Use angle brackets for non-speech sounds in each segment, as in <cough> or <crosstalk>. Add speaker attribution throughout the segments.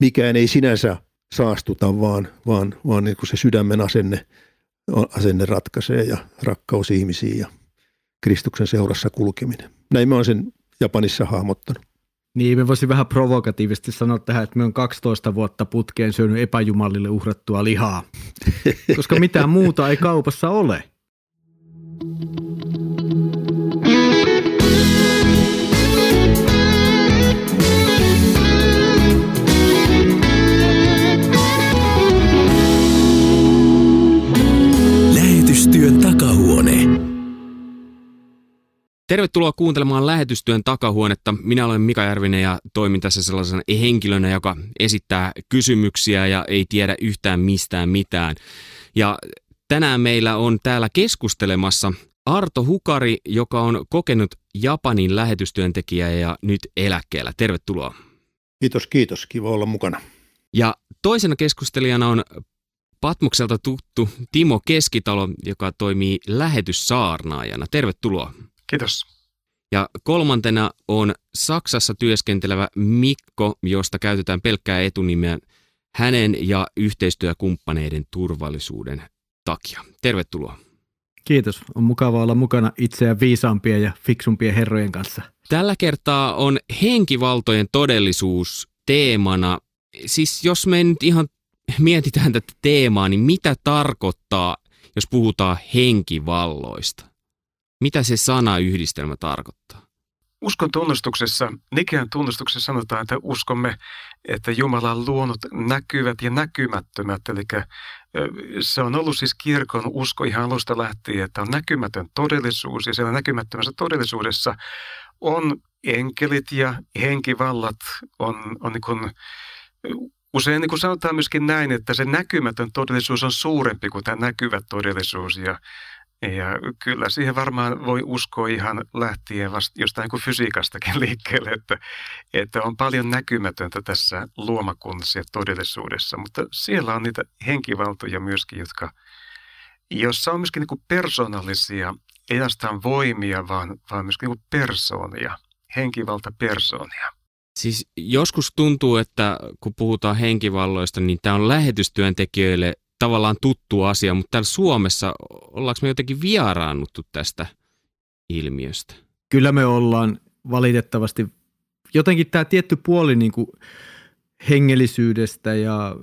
Speaker 1: mikään ei sinänsä saastuta, vaan, vaan, vaan niin kuin se sydämen asenne, asenne ratkaisee ja rakkaus ihmisiin ja Kristuksen seurassa kulkeminen. Näin mä oon sen Japanissa hahmottanut.
Speaker 2: Niin, me voisin vähän provokatiivisesti sanoa tähän, että me on 12 vuotta putkeen syönyt epäjumalille uhrattua lihaa, <laughs> koska mitään muuta ei kaupassa ole.
Speaker 3: Tervetuloa kuuntelemaan lähetystyön takahuonetta. Minä olen Mika Järvinen ja toimin tässä sellaisena henkilönä, joka esittää kysymyksiä ja ei tiedä yhtään mistään mitään. Ja tänään meillä on täällä keskustelemassa Arto Hukari, joka on kokenut Japanin lähetystyöntekijä ja nyt eläkkeellä. Tervetuloa.
Speaker 1: Kiitos, kiitos. Kiva olla mukana.
Speaker 3: Ja toisena keskustelijana on Patmukselta tuttu Timo Keskitalo, joka toimii lähetyssaarnaajana. Tervetuloa.
Speaker 4: Kiitos.
Speaker 3: Ja kolmantena on Saksassa työskentelevä Mikko, josta käytetään pelkkää etunimeä hänen ja yhteistyökumppaneiden turvallisuuden takia. Tervetuloa.
Speaker 2: Kiitos. On mukava olla mukana itseään viisaampien ja fiksumpien herrojen kanssa.
Speaker 3: Tällä kertaa on henkivaltojen todellisuus teemana. Siis jos me nyt ihan mietitään tätä teemaa, niin mitä tarkoittaa, jos puhutaan henkivalloista? Mitä se sanayhdistelmä tarkoittaa?
Speaker 4: Uskon tunnustuksessa, Nikean tunnustuksessa sanotaan, että uskomme, että Jumala on luonut näkyvät ja näkymättömät. Eli se on ollut siis kirkon usko ihan alusta lähtien, että on näkymätön todellisuus ja siellä näkymättömässä todellisuudessa on enkelit ja henkivallat, on, on niin kuin, usein niin kuin sanotaan myöskin näin, että se näkymätön todellisuus on suurempi kuin tämä näkyvä todellisuus ja ja kyllä siihen varmaan voi uskoa ihan lähtien vasta jostain niin kuin fysiikastakin <laughs> liikkeelle, että, että on paljon näkymätöntä tässä luomakunnassa ja todellisuudessa, mutta siellä on niitä henkivaltoja myöskin, jotka, jossa on myöskin niin persoonallisia, ei ainoastaan voimia, vaan, vaan myöskin niin persoonia, henkivalta persoonia.
Speaker 3: Siis joskus tuntuu, että kun puhutaan henkivalloista, niin tämä on lähetystyöntekijöille tavallaan tuttu asia, mutta täällä Suomessa ollaanko me jotenkin vieraannuttu tästä ilmiöstä?
Speaker 2: Kyllä me ollaan valitettavasti. Jotenkin tämä tietty puoli niin kuin hengellisyydestä ja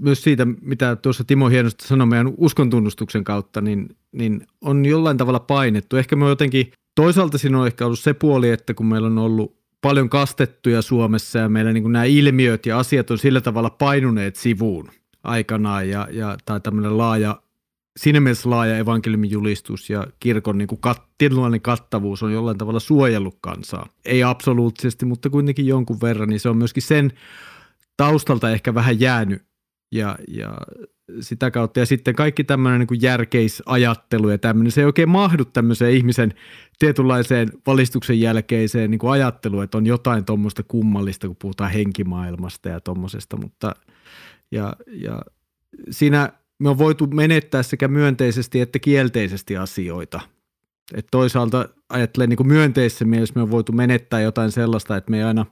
Speaker 2: myös siitä, mitä tuossa Timo hienosti sanoi meidän uskontunnustuksen kautta, niin, niin on jollain tavalla painettu. Ehkä me jotenkin, toisaalta siinä on ehkä ollut se puoli, että kun meillä on ollut paljon kastettuja Suomessa ja meillä niin nämä ilmiöt ja asiat on sillä tavalla painuneet sivuun – aikanaan ja, ja tai tämmöinen laaja, siinä mielessä laaja evankeliumin julistus ja kirkon niin kuin kat, tietynlainen kattavuus on jollain tavalla suojellut kansaa. Ei absoluuttisesti, mutta kuitenkin jonkun verran, niin se on myöskin sen taustalta ehkä vähän jäänyt ja, ja sitä kautta. Ja sitten kaikki tämmöinen niin järkeisajattelu ja tämmöinen, se ei oikein mahdu tämmöiseen ihmisen tietynlaiseen valistuksen jälkeiseen niin ajatteluun, että on jotain tuommoista kummallista, kun puhutaan henkimaailmasta ja tuommoisesta, mutta – ja, ja siinä me on voitu menettää sekä myönteisesti että kielteisesti asioita. Et toisaalta ajattelen niin myönteisessä mielessä me on voitu menettää jotain sellaista, että me ei aina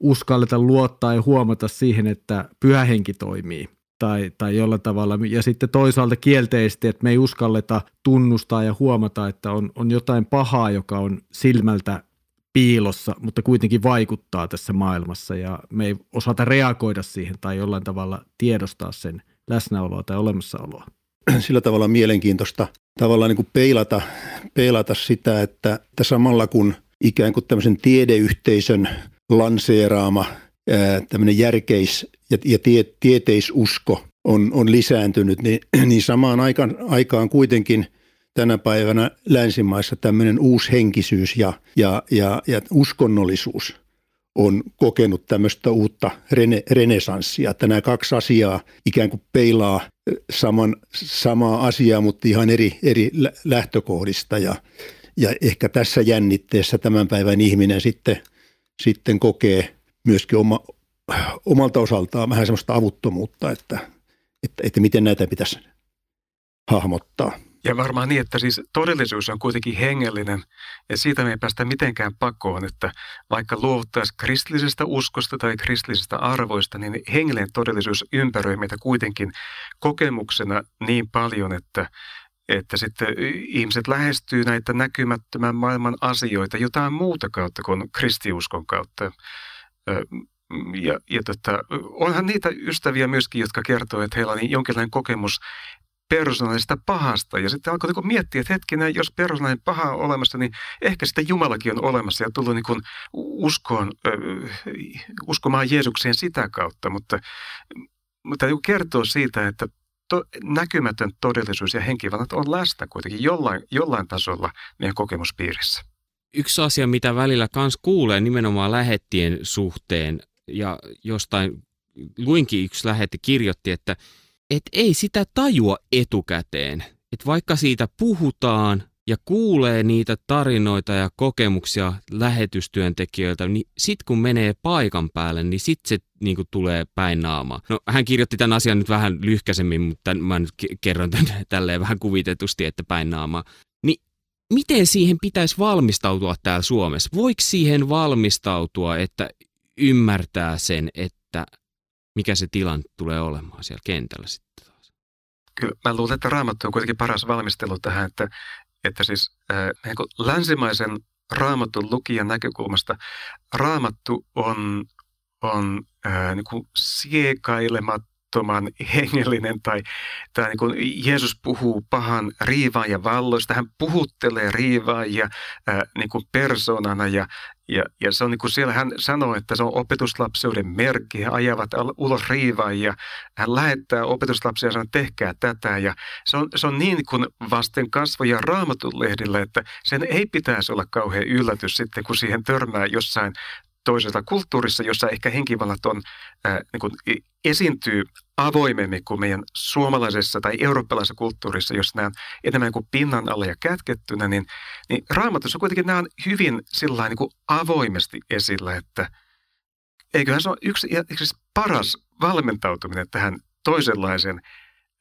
Speaker 2: uskalleta luottaa ja huomata siihen, että pyhä henki toimii tai, tai jollain tavalla. Ja sitten toisaalta kielteisesti, että me ei uskalleta tunnustaa ja huomata, että on, on jotain pahaa, joka on silmältä piilossa, mutta kuitenkin vaikuttaa tässä maailmassa ja me ei osata reagoida siihen tai jollain tavalla tiedostaa sen läsnäoloa tai olemassaoloa. <clears throat>
Speaker 1: Sillä tavalla mielenkiintoista tavallaan niin kuin peilata, peilata sitä, että, samalla kun ikään kuin tämmöisen tiedeyhteisön lanseeraama tämmöinen järkeis- ja, ja tie, tieteisusko on, on lisääntynyt, niin, <clears throat> niin samaan aikaan, aikaan kuitenkin – tänä päivänä länsimaissa tämmöinen uushenkisyys ja, ja, ja, ja uskonnollisuus on kokenut tämmöistä uutta rene, renesanssia, että nämä kaksi asiaa ikään kuin peilaa saman, samaa asiaa, mutta ihan eri, eri lähtökohdista ja, ja ehkä tässä jännitteessä tämän päivän ihminen sitten, sitten kokee myöskin oma, omalta osaltaan vähän semmoista avuttomuutta, että, että, että miten näitä pitäisi hahmottaa.
Speaker 4: Ja varmaan niin, että siis todellisuus on kuitenkin hengellinen ja siitä me ei päästä mitenkään pakoon, että vaikka luovuttaisiin kristillisestä uskosta tai kristillisestä arvoista, niin hengellinen todellisuus ympäröi meitä kuitenkin kokemuksena niin paljon, että, että sitten ihmiset lähestyy näitä näkymättömän maailman asioita jotain muuta kautta kuin kristiuskon kautta. Ja, ja tota, onhan niitä ystäviä myöskin, jotka kertoo, että heillä on jonkinlainen kokemus persoonallisesta pahasta. Ja sitten alkoi niin miettiä, että hetkinen, jos persoonallinen paha on olemassa, niin ehkä sitten Jumalakin on olemassa ja tullut niin uskoon, uskomaan Jeesukseen sitä kautta. Mutta, mutta kertoo siitä, että to, näkymätön todellisuus ja henkivallat on läsnä kuitenkin jollain, jollain tasolla meidän kokemuspiirissä.
Speaker 3: Yksi asia, mitä välillä kans kuulee nimenomaan lähettien suhteen ja jostain luinkin yksi lähetti kirjoitti, että et ei sitä tajua etukäteen. Et vaikka siitä puhutaan ja kuulee niitä tarinoita ja kokemuksia lähetystyöntekijöiltä, niin sit kun menee paikan päälle, niin sit se niin kuin tulee päin naamaa. No hän kirjoitti tämän asian nyt vähän lyhkäisemmin, mutta mä nyt kerron tämän <laughs> tälleen vähän kuvitetusti, että päin naamaa. Niin miten siihen pitäisi valmistautua täällä Suomessa? Voiko siihen valmistautua, että ymmärtää sen, että mikä se tilanne tulee olemaan siellä kentällä sitten taas?
Speaker 4: Kyllä, mä luulen, että Raamattu on kuitenkin paras valmistelu tähän, että, että siis äh, niin kuin länsimaisen raamatun lukijan näkökulmasta raamattu on, on äh, niin kuin tavattoman <laughs> hengellinen tai, tai niin kuin Jeesus puhuu pahan ja valloista. Hän puhuttelee riivaajia ää, niin kuin persoonana ja, ja, ja se on niin kuin siellä hän sanoo, että se on opetuslapseuden merkki. He ajavat ulos ja Hän lähettää opetuslapsia ja sanoo, tehkää tätä. Ja se on, se on niin kuin vasten kasvoja raamatun lehdillä, että sen ei pitäisi olla kauhean yllätys sitten, kun siihen törmää jossain toisessa kulttuurissa, jossa ehkä henkivallat on, ää, niin kuin esiintyy avoimemmin kuin meidän suomalaisessa tai eurooppalaisessa kulttuurissa, jos nämä on enemmän kuin pinnan alle ja kätkettynä, niin, niin raamatussa kuitenkin nämä on hyvin sillä niin kuin avoimesti esillä, että eiköhän se ole yksi yksi paras valmentautuminen tähän toisenlaisen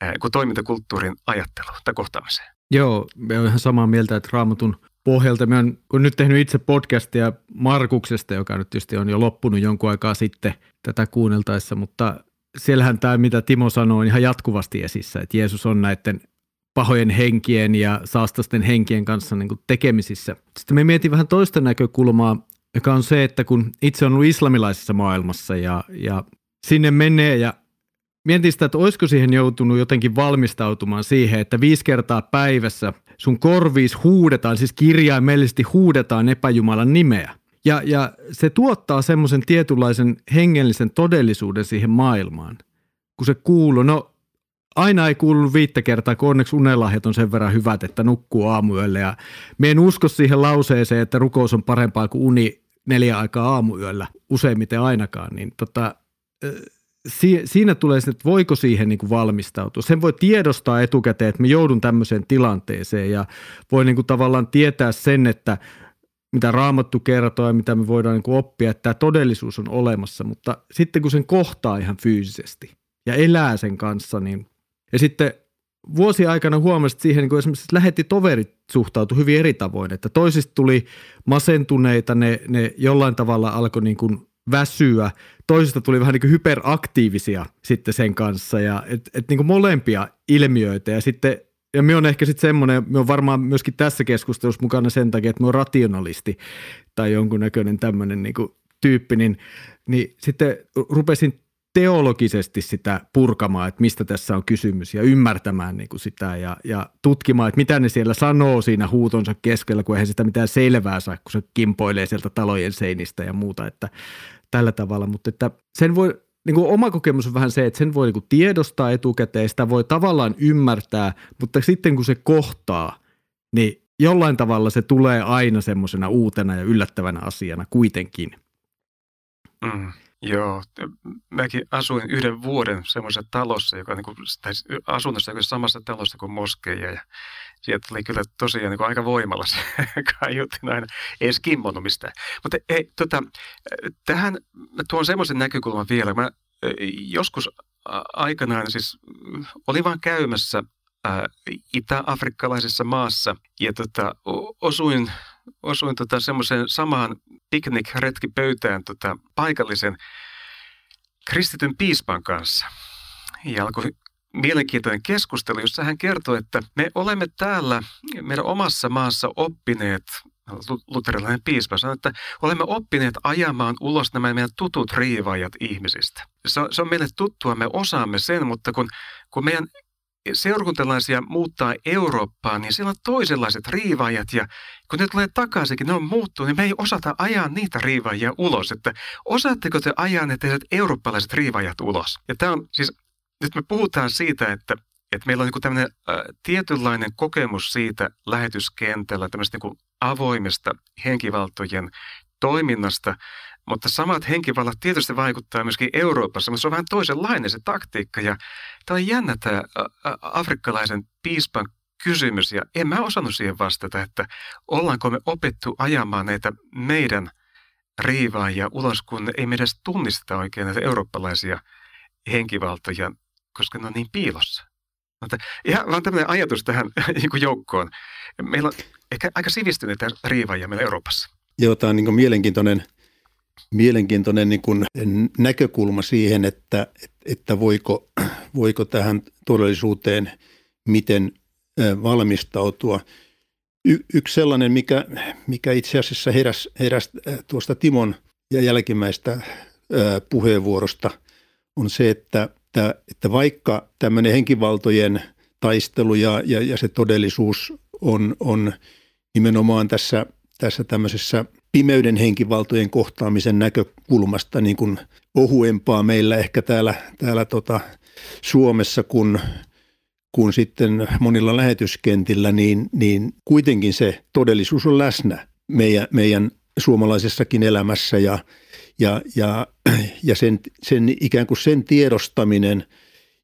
Speaker 4: ää, kuin toimintakulttuurin ajatteluun tai kohtaamiseen.
Speaker 2: Joo, me olen ihan samaa mieltä, että raamatun pohjalta. Mä olen nyt tehnyt itse podcastia Markuksesta, joka nyt tietysti on jo loppunut jonkun aikaa sitten tätä kuunneltaessa, mutta siellähän tämä, mitä Timo sanoi, on ihan jatkuvasti esissä, että Jeesus on näiden pahojen henkien ja saastasten henkien kanssa niin tekemisissä. Sitten me mietin vähän toista näkökulmaa, joka on se, että kun itse on ollut islamilaisessa maailmassa ja, ja sinne menee ja mietin sitä, että olisiko siihen joutunut jotenkin valmistautumaan siihen, että viisi kertaa päivässä sun korviis huudetaan, siis kirjaimellisesti huudetaan epäjumalan nimeä. Ja, ja se tuottaa semmoisen tietynlaisen hengellisen todellisuuden siihen maailmaan, kun se kuuluu. No aina ei kuulunut viittä kertaa, kun onneksi unelahjat on sen verran hyvät, että nukkuu aamuyöllä. Ja me en usko siihen lauseeseen, että rukous on parempaa kuin uni neljä aikaa aamuyöllä, useimmiten ainakaan. Niin tota, si- siinä tulee se, että voiko siihen niin kuin valmistautua. Sen voi tiedostaa etukäteen, että me joudun tämmöiseen tilanteeseen ja voi niin kuin tavallaan tietää sen, että mitä raamattu kertoo ja mitä me voidaan niin kuin oppia, että tämä todellisuus on olemassa, mutta sitten kun sen kohtaa ihan fyysisesti ja elää sen kanssa, niin ja sitten vuosi aikana huomasin, että siihen niin kuin esimerkiksi lähetti toverit suhtautui hyvin eri tavoin, että toisista tuli masentuneita, ne, ne jollain tavalla alkoi niin kuin väsyä, toisista tuli vähän niin kuin hyperaktiivisia sitten sen kanssa ja et, et niin kuin molempia ilmiöitä. Ja sitten ja me on ehkä sitten semmoinen, me on varmaan myöskin tässä keskustelussa mukana sen takia, että me on rationalisti tai jonkunnäköinen tämmöinen niin tyyppi, niin, niin sitten rupesin teologisesti sitä purkamaan, että mistä tässä on kysymys ja ymmärtämään niin kuin sitä ja, ja tutkimaan, että mitä ne siellä sanoo siinä huutonsa keskellä, kun eihän sitä mitään selvää saa, kun se kimpoilee sieltä talojen seinistä ja muuta, että tällä tavalla, mutta että sen voi, niin kuin oma kokemus on vähän se, että sen voi niin kuin tiedostaa etukäteen, sitä voi tavallaan ymmärtää, mutta sitten kun se kohtaa, niin jollain tavalla se tulee aina semmoisena uutena ja yllättävänä asiana kuitenkin.
Speaker 4: Mm. Joo, mäkin asuin yhden vuoden semmoisessa talossa, joka niin kuin, tai asunnossa joka samassa talossa kuin moskeija ja sieltä oli kyllä tosiaan niin kuin aika voimalla se <laughs> kaiutin aina, ei edes kimmonut mistään. Mutta ei, tota, tähän mä tuon semmoisen näkökulman vielä. Mä joskus aikanaan siis oli vaan käymässä ää, itä-afrikkalaisessa maassa ja tota, osuin, osuin tota, semmoiseen samaan piknik-retkipöytään tota, paikallisen kristityn piispan kanssa. Ja alkoi mielenkiintoinen keskustelu, jossa hän kertoi, että me olemme täällä meidän omassa maassa oppineet luterilainen piispa sanoi, että olemme oppineet ajamaan ulos nämä meidän tutut riivaajat ihmisistä. Se on, se on meille tuttua, me osaamme sen, mutta kun, kun meidän seurakuntalaisia muuttaa Eurooppaan, niin siellä on toisenlaiset riivaajat ja kun ne tulee takaisinkin, ne on muuttunut, niin me ei osata ajaa niitä riivaajia ulos. Että osaatteko te ajaa ne teidät eurooppalaiset riivaajat ulos? Ja tämä on siis, nyt me puhutaan siitä, että, että meillä on niin tämmöinen äh, tietynlainen kokemus siitä lähetyskentällä, tämmöistä niin avoimesta henkivaltojen toiminnasta, mutta samat henkivallat tietysti vaikuttaa myöskin Euroopassa, mutta se on vähän toisenlainen se taktiikka. Ja tämä on jännä tämä afrikkalaisen piispan kysymys, ja en mä osannut siihen vastata, että ollaanko me opettu ajamaan näitä meidän riivaajia ulos, kun ei me edes tunnisteta oikein näitä eurooppalaisia henkivaltoja, koska ne on niin piilossa. Ihan vaan tämmöinen ajatus tähän <laughs> niin joukkoon. Meillä on ehkä aika sivistyneitä riivaajia meillä Euroopassa.
Speaker 1: Joo, tämä on niin mielenkiintoinen, mielenkiintoinen niin kuin näkökulma siihen, että, että voiko, voiko tähän todellisuuteen miten valmistautua. Y, yksi sellainen, mikä, mikä itse asiassa heräsi, heräsi tuosta Timon ja jälkimmäistä puheenvuorosta, on se, että, että, että vaikka tämmöinen henkivaltojen taistelu ja, ja, ja se todellisuus on, on nimenomaan tässä, tässä tämmöisessä pimeyden henkivaltojen kohtaamisen näkökulmasta niin kuin ohuempaa meillä ehkä täällä, täällä tota Suomessa kuin, kuin sitten monilla lähetyskentillä, niin, niin kuitenkin se todellisuus on läsnä meidän, meidän suomalaisessakin elämässä ja, ja, ja, ja sen, sen ikään kuin sen tiedostaminen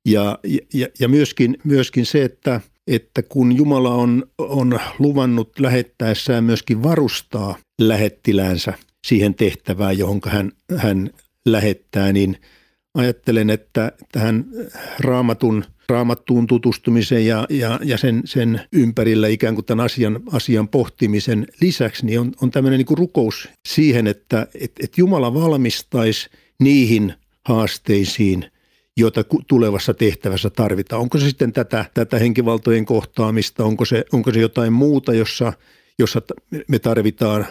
Speaker 1: ja, ja, ja myöskin, myöskin se, että – että kun Jumala on, on luvannut lähettäessään myöskin varustaa lähettiläänsä siihen tehtävään, johon hän, hän lähettää, niin ajattelen, että tähän raamatun, raamattuun tutustumisen ja, ja, ja sen, sen ympärillä ikään kuin tämän asian, asian pohtimisen lisäksi, niin on, on tämmöinen niin kuin rukous siihen, että et, et Jumala valmistaisi niihin haasteisiin – jota tulevassa tehtävässä tarvitaan. Onko se sitten tätä, tätä henkivaltojen kohtaamista, onko se, onko se jotain muuta, jossa, jossa me tarvitaan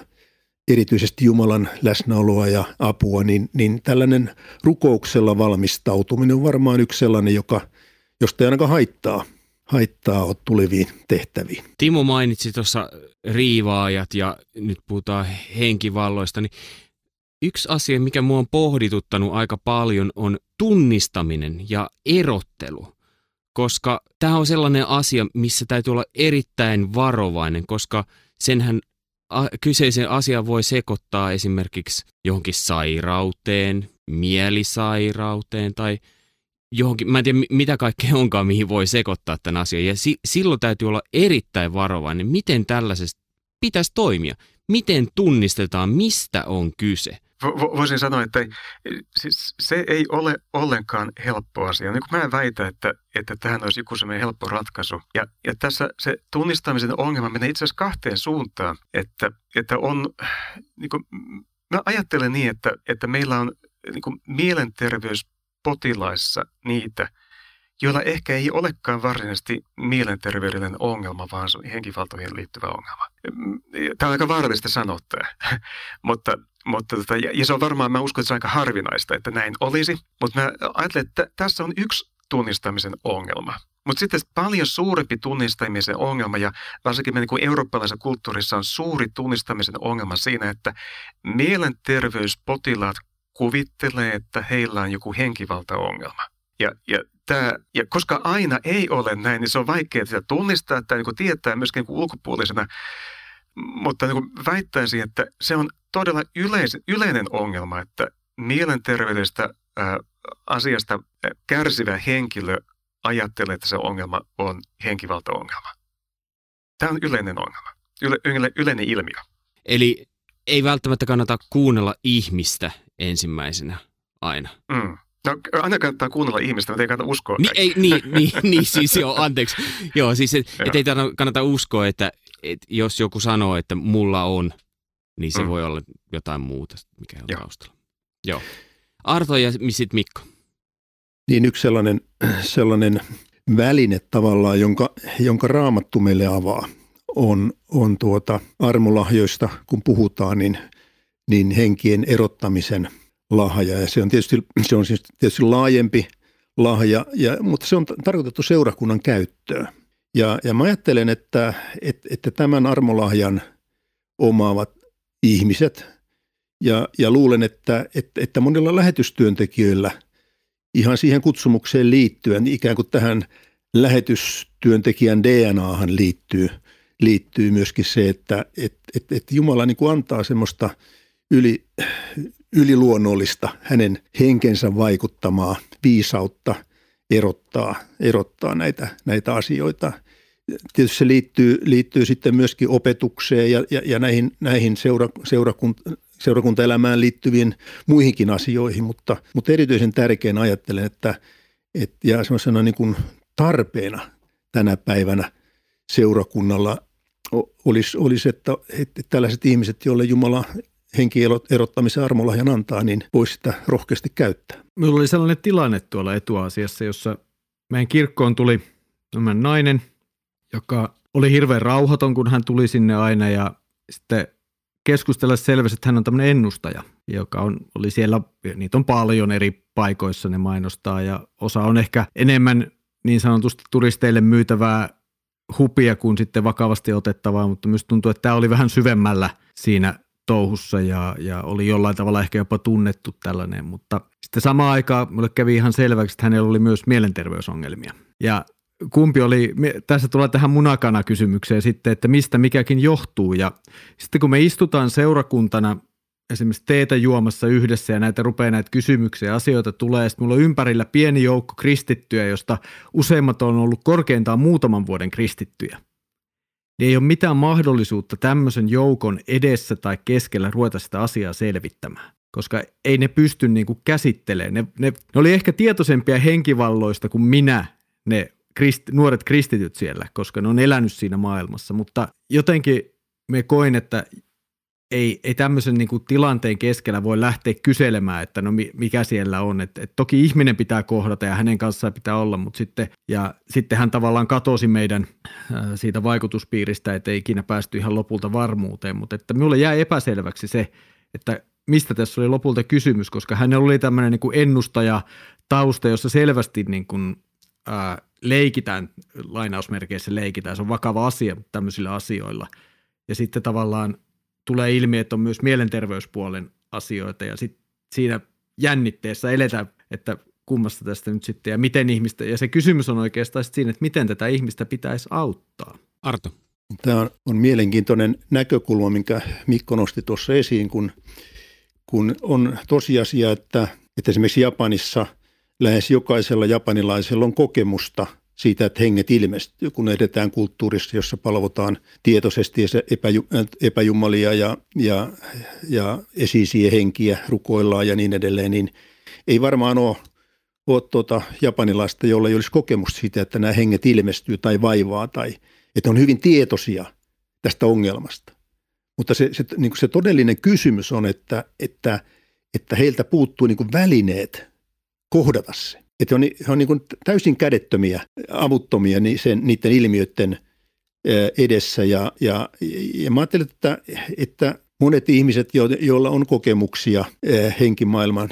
Speaker 1: erityisesti Jumalan läsnäoloa ja apua, niin, niin tällainen rukouksella valmistautuminen on varmaan yksi sellainen, joka, josta ei ainakaan haittaa haittaa tuleviin tehtäviin.
Speaker 3: Timo mainitsi tuossa riivaajat ja nyt puhutaan henkivalloista, niin Yksi asia, mikä mua on pohdituttanut aika paljon, on tunnistaminen ja erottelu. Koska tämä on sellainen asia, missä täytyy olla erittäin varovainen, koska senhän kyseisen asian voi sekoittaa esimerkiksi johonkin sairauteen, mielisairauteen tai johonkin, mä en tiedä mitä kaikkea onkaan, mihin voi sekoittaa tämän asian. Ja si- silloin täytyy olla erittäin varovainen, miten tällaisesta pitäisi toimia. Miten tunnistetaan, mistä on kyse
Speaker 4: voisin sanoa, että siis se ei ole ollenkaan helppo asia. Niin kuin mä en väitä, että, että tähän olisi joku sellainen helppo ratkaisu. Ja, ja tässä se tunnistamisen ongelma menee itse asiassa kahteen suuntaan. Että, että on, niin kuin, mä ajattelen niin, että, että meillä on niin kuin mielenterveyspotilaissa niitä, joilla ehkä ei olekaan varsinaisesti mielenterveydellinen ongelma, vaan se on henkivaltoihin liittyvä ongelma. Tämä on aika vaarallista sanoa tämä, <laughs> mutta mutta tota, ja, ja se on varmaan, mä uskon, että se on aika harvinaista, että näin olisi. Mutta mä ajattelen, että tässä on yksi tunnistamisen ongelma. Mutta sitten paljon suurempi tunnistamisen ongelma, ja varsinkin me niin eurooppalaisessa kulttuurissa on suuri tunnistamisen ongelma siinä, että mielenterveyspotilaat kuvittelee, että heillä on joku henkivaltaongelma. Ja, ja, tää, ja koska aina ei ole näin, niin se on vaikea sitä tunnistaa tai niin tietää myöskin niin ulkopuolisena mutta niin väittäisin, että se on todella yleis, yleinen ongelma, että mielenterveydestä ää, asiasta kärsivä henkilö ajattelee, että se ongelma on henkivaltaongelma. Tämä on yleinen ongelma, yle, yle, yleinen ilmiö.
Speaker 3: Eli ei välttämättä kannata kuunnella ihmistä ensimmäisenä aina.
Speaker 4: Mm. No aina kannattaa kuunnella ihmistä, mutta ei kannata uskoa.
Speaker 3: Niin, ei, niin, <laughs> niin, niin, siis joo, anteeksi. Joo, siis et, et ei kannata uskoa, että et jos joku sanoo, että mulla on, niin se mm. voi olla jotain muuta, mikä on joo. taustalla. Joo. Arto ja sitten Mikko.
Speaker 1: Niin yksi sellainen, <clears throat> sellainen väline tavallaan, jonka, jonka raamattu meille avaa, on, on tuota armolahjoista, kun puhutaan, niin, niin henkien erottamisen lahja. Ja se on tietysti, se on siis tietysti laajempi lahja, ja, mutta se on tarkoitettu seurakunnan käyttöön. Ja, ja mä ajattelen, että, että, että tämän armolahjan omaavat ihmiset, ja, ja luulen, että, että, että monilla lähetystyöntekijöillä ihan siihen kutsumukseen liittyen, ikään kuin tähän lähetystyöntekijän DNAhan liittyy, liittyy myöskin se, että että että, että Jumala niin kuin antaa semmoista yli, yliluonnollista hänen henkensä vaikuttamaa viisautta erottaa, erottaa näitä, näitä asioita. Tietysti se liittyy, liittyy sitten myöskin opetukseen ja, ja, ja näihin, näihin seura, seurakunt, seurakuntaelämään liittyviin muihinkin asioihin, mutta, mutta erityisen tärkeän ajattelen, että, että ja semmoisena niin kuin tarpeena tänä päivänä seurakunnalla olisi, olisi että, että tällaiset ihmiset, joille Jumala henkierottamisen armolahjan antaa, niin voisi sitä rohkeasti käyttää.
Speaker 2: Minulla oli sellainen tilanne tuolla etuasiassa, jossa meidän kirkkoon tuli nainen, joka oli hirveän rauhaton, kun hän tuli sinne aina ja sitten keskustella selvästi, että hän on tämmöinen ennustaja, joka on, oli siellä, niitä on paljon eri paikoissa ne mainostaa ja osa on ehkä enemmän niin sanotusti turisteille myytävää hupia kuin sitten vakavasti otettavaa, mutta myös tuntuu, että tämä oli vähän syvemmällä siinä touhussa ja, ja oli jollain tavalla ehkä jopa tunnettu tällainen, mutta sitten samaan aikaan mulle kävi ihan selväksi, että hänellä oli myös mielenterveysongelmia. Ja kumpi oli, tässä tulee tähän munakana kysymykseen sitten, että mistä mikäkin johtuu ja sitten kun me istutaan seurakuntana esimerkiksi teetä juomassa yhdessä ja näitä rupeaa näitä kysymyksiä ja asioita tulee. Sitten mulla on ympärillä pieni joukko kristittyjä, josta useimmat on ollut korkeintaan muutaman vuoden kristittyjä niin ei ole mitään mahdollisuutta tämmöisen joukon edessä tai keskellä ruveta sitä asiaa selvittämään, koska ei ne pysty niin kuin käsittelemään. Ne, ne, ne oli ehkä tietoisempia henkivalloista kuin minä, ne krist, nuoret kristityt siellä, koska ne on elänyt siinä maailmassa, mutta jotenkin me koin, että ei, ei tämmöisen niin kuin tilanteen keskellä voi lähteä kyselemään, että no mikä siellä on. Et, et toki ihminen pitää kohdata ja hänen kanssaan pitää olla, mutta sitten, ja sitten hän tavallaan katosi meidän äh, siitä vaikutuspiiristä, että ei ikinä päästy ihan lopulta varmuuteen, mutta että minulle jäi epäselväksi se, että mistä tässä oli lopulta kysymys, koska hän oli tämmöinen niin ennustaja tausta, jossa selvästi niin kuin, ää, äh, leikitään, lainausmerkeissä leikitään, se on vakava asia tämmöisillä asioilla. Ja sitten tavallaan tulee ilmi, että on myös mielenterveyspuolen asioita ja sit siinä jännitteessä eletään, että kummasta tästä nyt sitten ja miten ihmistä, ja se kysymys on oikeastaan siinä, että miten tätä ihmistä pitäisi auttaa.
Speaker 3: Arto.
Speaker 1: Tämä on, on mielenkiintoinen näkökulma, minkä Mikko nosti tuossa esiin, kun, kun on tosiasia, että, että esimerkiksi Japanissa lähes jokaisella japanilaisella on kokemusta – siitä, että henget ilmestyy, kun edetään kulttuurissa, jossa palvotaan tietoisesti epäju, epäjumalia ja, ja, ja esisiä henkiä, rukoillaan ja niin edelleen, niin ei varmaan ole, ole tuota japanilaista, jolla ei olisi kokemusta siitä, että nämä henget ilmestyy tai vaivaa tai että on hyvin tietoisia tästä ongelmasta. Mutta se, se, niin se todellinen kysymys on, että, että, että heiltä puuttuu niin välineet kohdata se. Että on, he on niin kuin täysin kädettömiä, avuttomia sen, niiden ilmiöiden edessä. Ja, ja, ja mä ajattelen, että, että monet ihmiset, joilla on kokemuksia henkimaailman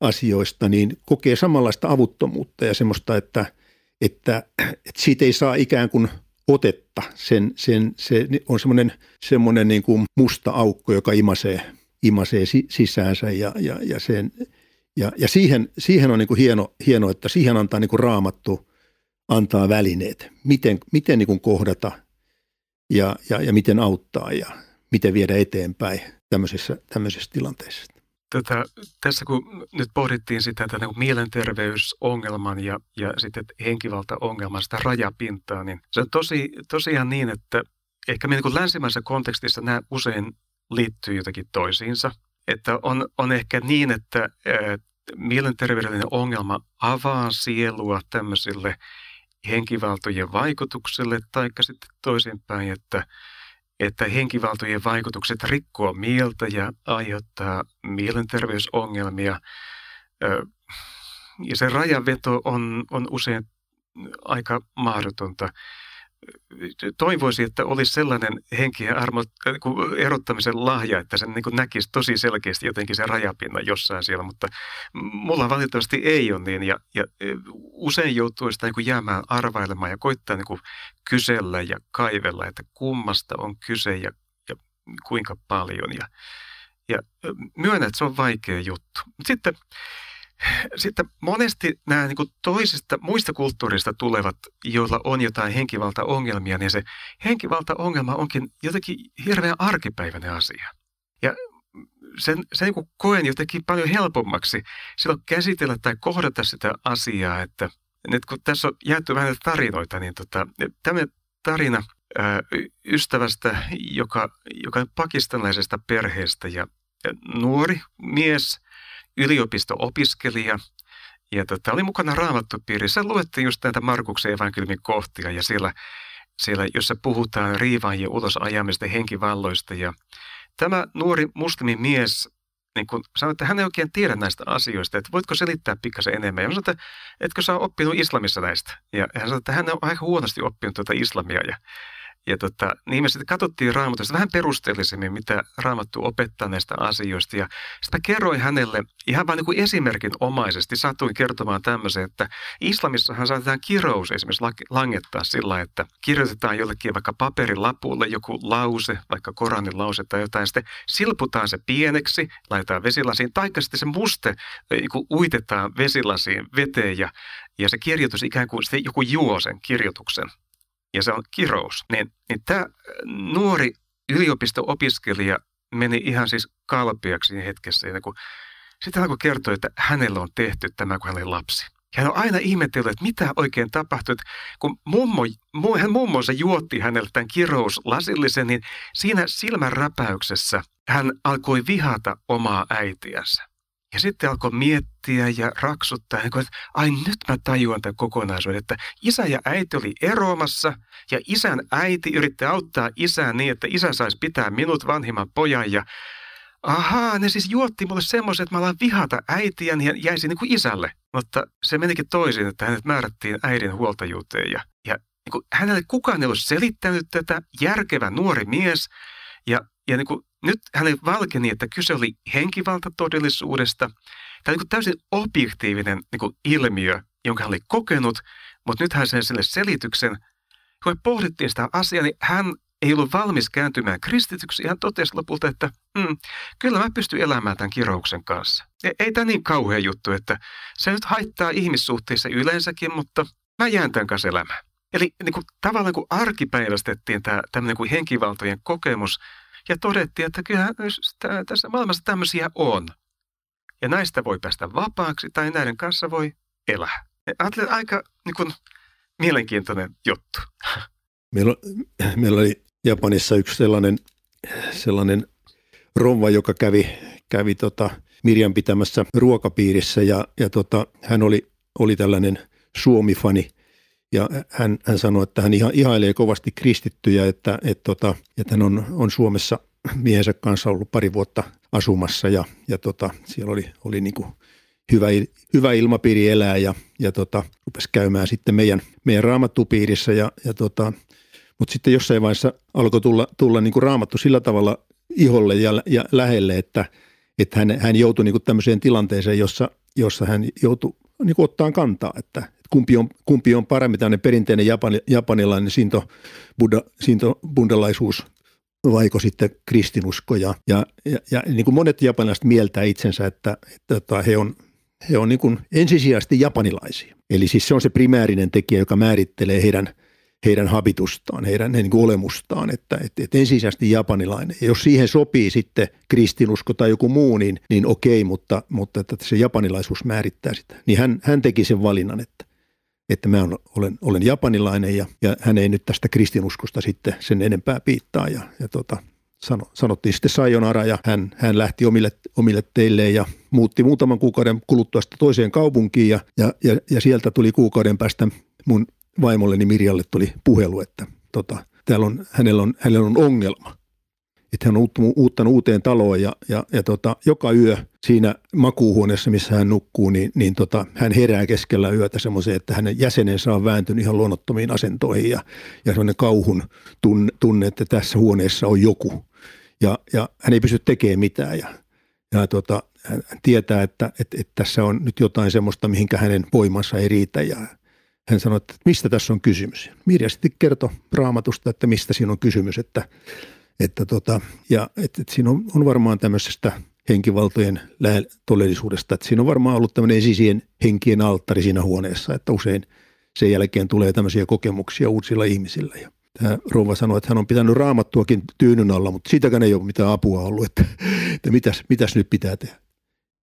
Speaker 1: asioista, niin kokee samanlaista avuttomuutta ja semmoista, että, että, että siitä ei saa ikään kuin otetta. Sen, sen, se on semmoinen, semmoinen niin kuin musta aukko, joka imasee, imasee sisäänsä ja, ja, ja sen, ja, ja siihen, siihen on niin kuin hieno, hieno, että siihen antaa niin kuin raamattu, antaa välineet, miten, miten niin kuin kohdata ja, ja, ja miten auttaa ja miten viedä eteenpäin tämmöisissä, tämmöisissä tilanteissa.
Speaker 4: Tätä, tässä kun nyt pohdittiin sitä tätä niin mielenterveysongelman ja, ja sitten henkivaltaongelman, sitä rajapintaa, niin se on tosi, tosiaan niin, että ehkä me niin länsimaisessa kontekstissa nämä usein liittyy jotenkin toisiinsa – että on, on ehkä niin, että mielenterveydellinen ongelma avaa sielua tämmöisille henkivaltojen vaikutuksille, taikka sitten toisinpäin, että, että henkivaltojen vaikutukset rikkoo mieltä ja aiheuttaa mielenterveysongelmia. Ja se rajanveto on, on usein aika mahdotonta toivoisin, että olisi sellainen henki ja armo, äh, erottamisen lahja, että sen niin näkisi tosi selkeästi jotenkin se rajapinna jossain siellä, mutta mulla valitettavasti ei ole niin. Ja, ja e, usein joutuu sitä niin jäämään arvailemaan ja koittaa niin kysellä ja kaivella, että kummasta on kyse ja, ja kuinka paljon. Ja, ja myönnän, että se on vaikea juttu. Sitten sitten monesti nämä niin toisista, muista kulttuurista tulevat, joilla on jotain henkivaltaongelmia, niin se henkivaltaongelma onkin jotenkin hirveän arkipäiväinen asia. Ja sen, sen niin koen jotenkin paljon helpommaksi silloin käsitellä tai kohdata sitä asiaa, että nyt kun tässä on jaettu vähän tarinoita, niin tota, tämä tarina ää, ystävästä, joka, joka on pakistanilaisesta perheestä ja, ja nuori mies – yliopisto-opiskelija. Ja tota, oli mukana raamattupiirissä. Luettiin just näitä Markuksen evankeliumin kohtia ja siellä, siellä jossa puhutaan riivaajien ulos ajamista henkivalloista. Ja tämä nuori muslimimies niin kun sanoi, että hän ei oikein tiedä näistä asioista, että voitko selittää pikkasen enemmän. Ja mä sanoin, että etkö sä oppinut islamissa näistä? Ja hän sanoi, että hän on aika huonosti oppinut tuota islamia. Ja ja tota, niin me sitten katsottiin raamatusta vähän perusteellisemmin, mitä raamattu opettaa näistä asioista. Ja sitten kerroin hänelle ihan vain niin esimerkin omaisesti, satuin kertomaan tämmöisen, että islamissahan saatetaan kirous esimerkiksi langettaa sillä, että kirjoitetaan jollekin vaikka paperilapulle joku lause, vaikka Koranin lause tai jotain, sitten silputaan se pieneksi, laitetaan vesilasiin, taikka sitten se muste niin uitetaan vesilasiin veteen. Ja, ja se kirjoitus ikään kuin sitten joku juo sen kirjoituksen ja se on kirous, niin, niin tämä nuori yliopisto-opiskelija meni ihan siis kalpiaksi hetkessä. Ja kun, sitten alkoi kertoa, että hänellä on tehty tämä, kun hän oli lapsi. Ja hän on aina ihmetellyt, että mitä oikein tapahtui. Että kun mummo, hän mummonsa juotti hänelle tämän kirouslasillisen, niin siinä silmän räpäyksessä hän alkoi vihata omaa äitiänsä. Ja sitten alkoi miettiä ja raksuttaa, että ai nyt mä tajuan tämän kokonaisuuden, että isä ja äiti oli eroamassa ja isän äiti yritti auttaa isää niin, että isä saisi pitää minut vanhimman pojan ja ahaa, ne siis juotti mulle semmoisen, että mä alan vihata äitiäni ja jäisin niin kuin isälle. Mutta se menikin toisin, että hänet määrättiin äidin huoltajuuteen ja, ja niin kuin hänelle kukaan ei ollut selittänyt tätä, järkevä nuori mies ja, ja niin kuin nyt hänelle valkeni, että kyse oli henkivaltatodellisuudesta. Tämä on niin täysin objektiivinen niin kuin ilmiö, jonka hän oli kokenut, mutta nyt hän sen sille selityksen. Kun me pohdittiin sitä asiaa, niin hän ei ollut valmis kääntymään kristityksi. Hän totesi lopulta, että mm, kyllä mä pystyn elämään tämän kirouksen kanssa. Ja ei tämä niin kauhea juttu, että se nyt haittaa ihmissuhteissa yleensäkin, mutta mä jään tämän kanssa elämään. Eli niin kuin, tavallaan kun arkipäivästettiin tämä tämmöinen kuin henkivaltojen kokemus, ja todettiin, että kyllä tässä maailmassa tämmöisiä on. Ja näistä voi päästä vapaaksi tai näiden kanssa voi elää. Ajattelin, aika niin kuin, mielenkiintoinen juttu.
Speaker 1: Meillä, meillä oli Japanissa yksi sellainen, sellainen rouva, joka kävi, kävi tota Mirjan pitämässä ruokapiirissä ja, ja tota, hän oli, oli tällainen Suomi-fani – ja hän, hän sanoi, että hän iha, ihailee kovasti kristittyjä, että, että, tota, että hän on, on Suomessa miehensä kanssa ollut pari vuotta asumassa ja, ja tota, siellä oli, oli niin kuin hyvä, hyvä ilmapiiri elää ja, ja tota, rupesi käymään sitten meidän, meidän raamattupiirissä. Ja, ja tota, mutta sitten jossain vaiheessa alkoi tulla, tulla niin kuin raamattu sillä tavalla iholle ja, ja lähelle, että, että hän, hän joutui niin kuin tämmöiseen tilanteeseen, jossa, jossa hän joutui niin kuin ottaa kantaa, että, kumpi on, kumpi on paremmin, tämmöinen perinteinen japani, japanilainen sinto, buddha, sinto buddhalaisuus vaiko sitten kristinusko. Ja, ja, ja, ja niin kuin monet japanilaiset mieltää itsensä, että, että, että he on, he on niin kuin ensisijaisesti japanilaisia. Eli siis se on se primäärinen tekijä, joka määrittelee heidän, heidän habitustaan, heidän niin kuin olemustaan, että, että, että ensisijaisesti japanilainen. Ja jos siihen sopii sitten kristinusko tai joku muu, niin, niin okei, mutta, mutta että se japanilaisuus määrittää sitä. Niin hän, hän teki sen valinnan, että että mä olen, olen japanilainen ja, ja hän ei nyt tästä kristinuskosta sitten sen enempää piittaa ja, ja tota, sano, sanottiin sitten sayonara ja hän, hän lähti omille, omille teilleen ja muutti muutaman kuukauden kuluttua sitten toiseen kaupunkiin ja, ja, ja, ja sieltä tuli kuukauden päästä mun vaimolleni Mirjalle tuli puhelu, että tota, täällä on, hänellä, on, hänellä on ongelma että hän on uuttanut uuteen taloon ja, ja, ja tota, joka yö siinä makuuhuoneessa, missä hän nukkuu, niin, niin tota, hän herää keskellä yötä semmoiseen, että hänen jäsenensä on vääntynyt ihan luonnottomiin asentoihin ja, ja semmoinen kauhun tunne, että tässä huoneessa on joku. Ja, ja hän ei pysty tekemään mitään ja, ja tota, hän tietää, että, että, että tässä on nyt jotain semmoista, mihinkä hänen voimansa ei riitä ja hän sanoi, että mistä tässä on kysymys. Mirja sitten kertoi raamatusta, että mistä siinä on kysymys, että että tota, ja että, että siinä on, on varmaan tämmöisestä henkivaltojen lähe, todellisuudesta, että siinä on varmaan ollut tämmöinen esisien henkien alttari siinä huoneessa, että usein sen jälkeen tulee tämmöisiä kokemuksia uusilla ihmisillä. Ja tämä rouva sanoi, että hän on pitänyt raamattuakin tyynyn alla, mutta siitäkään ei ole mitään apua ollut, että, että mitäs, mitäs nyt pitää tehdä.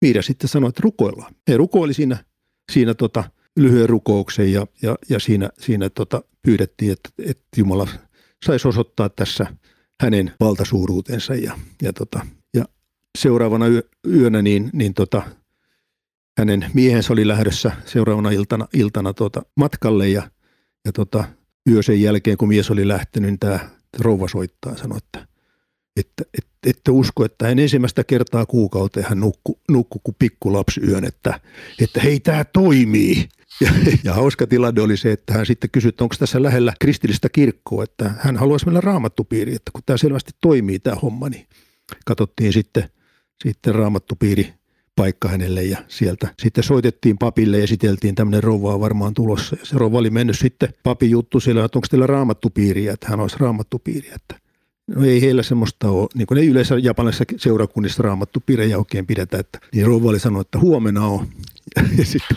Speaker 1: Miira sitten sanoi, että rukoillaan. He rukoili siinä, siinä tota, lyhyen rukouksen ja, ja, ja siinä, siinä tota, pyydettiin, että, että Jumala saisi osoittaa tässä – hänen valtasuuruutensa ja, ja, tota, ja seuraavana yönä niin, niin tota, hänen miehensä oli lähdössä seuraavana iltana, iltana tota, matkalle ja, ja tota, yö sen jälkeen, kun mies oli lähtenyt, niin tämä rouva soittaa ja sanoi, että, että et, ette usko, että hän ensimmäistä kertaa kuukauteen hän nukkui nukku kuin pikkulapsi yön, että, että hei tämä toimii. Ja, ja hauska tilanne oli se, että hän sitten kysyi, että onko tässä lähellä kristillistä kirkkoa, että hän haluaisi mennä raamattupiiriin, että kun tämä selvästi toimii tämä homma, niin katsottiin sitten, sitten raamattupiiri paikka hänelle ja sieltä sitten soitettiin papille ja esiteltiin tämmöinen rouva on varmaan tulossa. Ja se rouva oli mennyt sitten papin juttu siellä, että onko teillä raamattupiiriä, että hän olisi raamattupiiriä. Että No ei heillä semmoista ole, niin kuin ne yleensä japanilaisissa seurakunnissa raamattupiirejä oikein pidetä, että niin rouva oli sanonut, että huomenna on. <laughs> Ja sitten,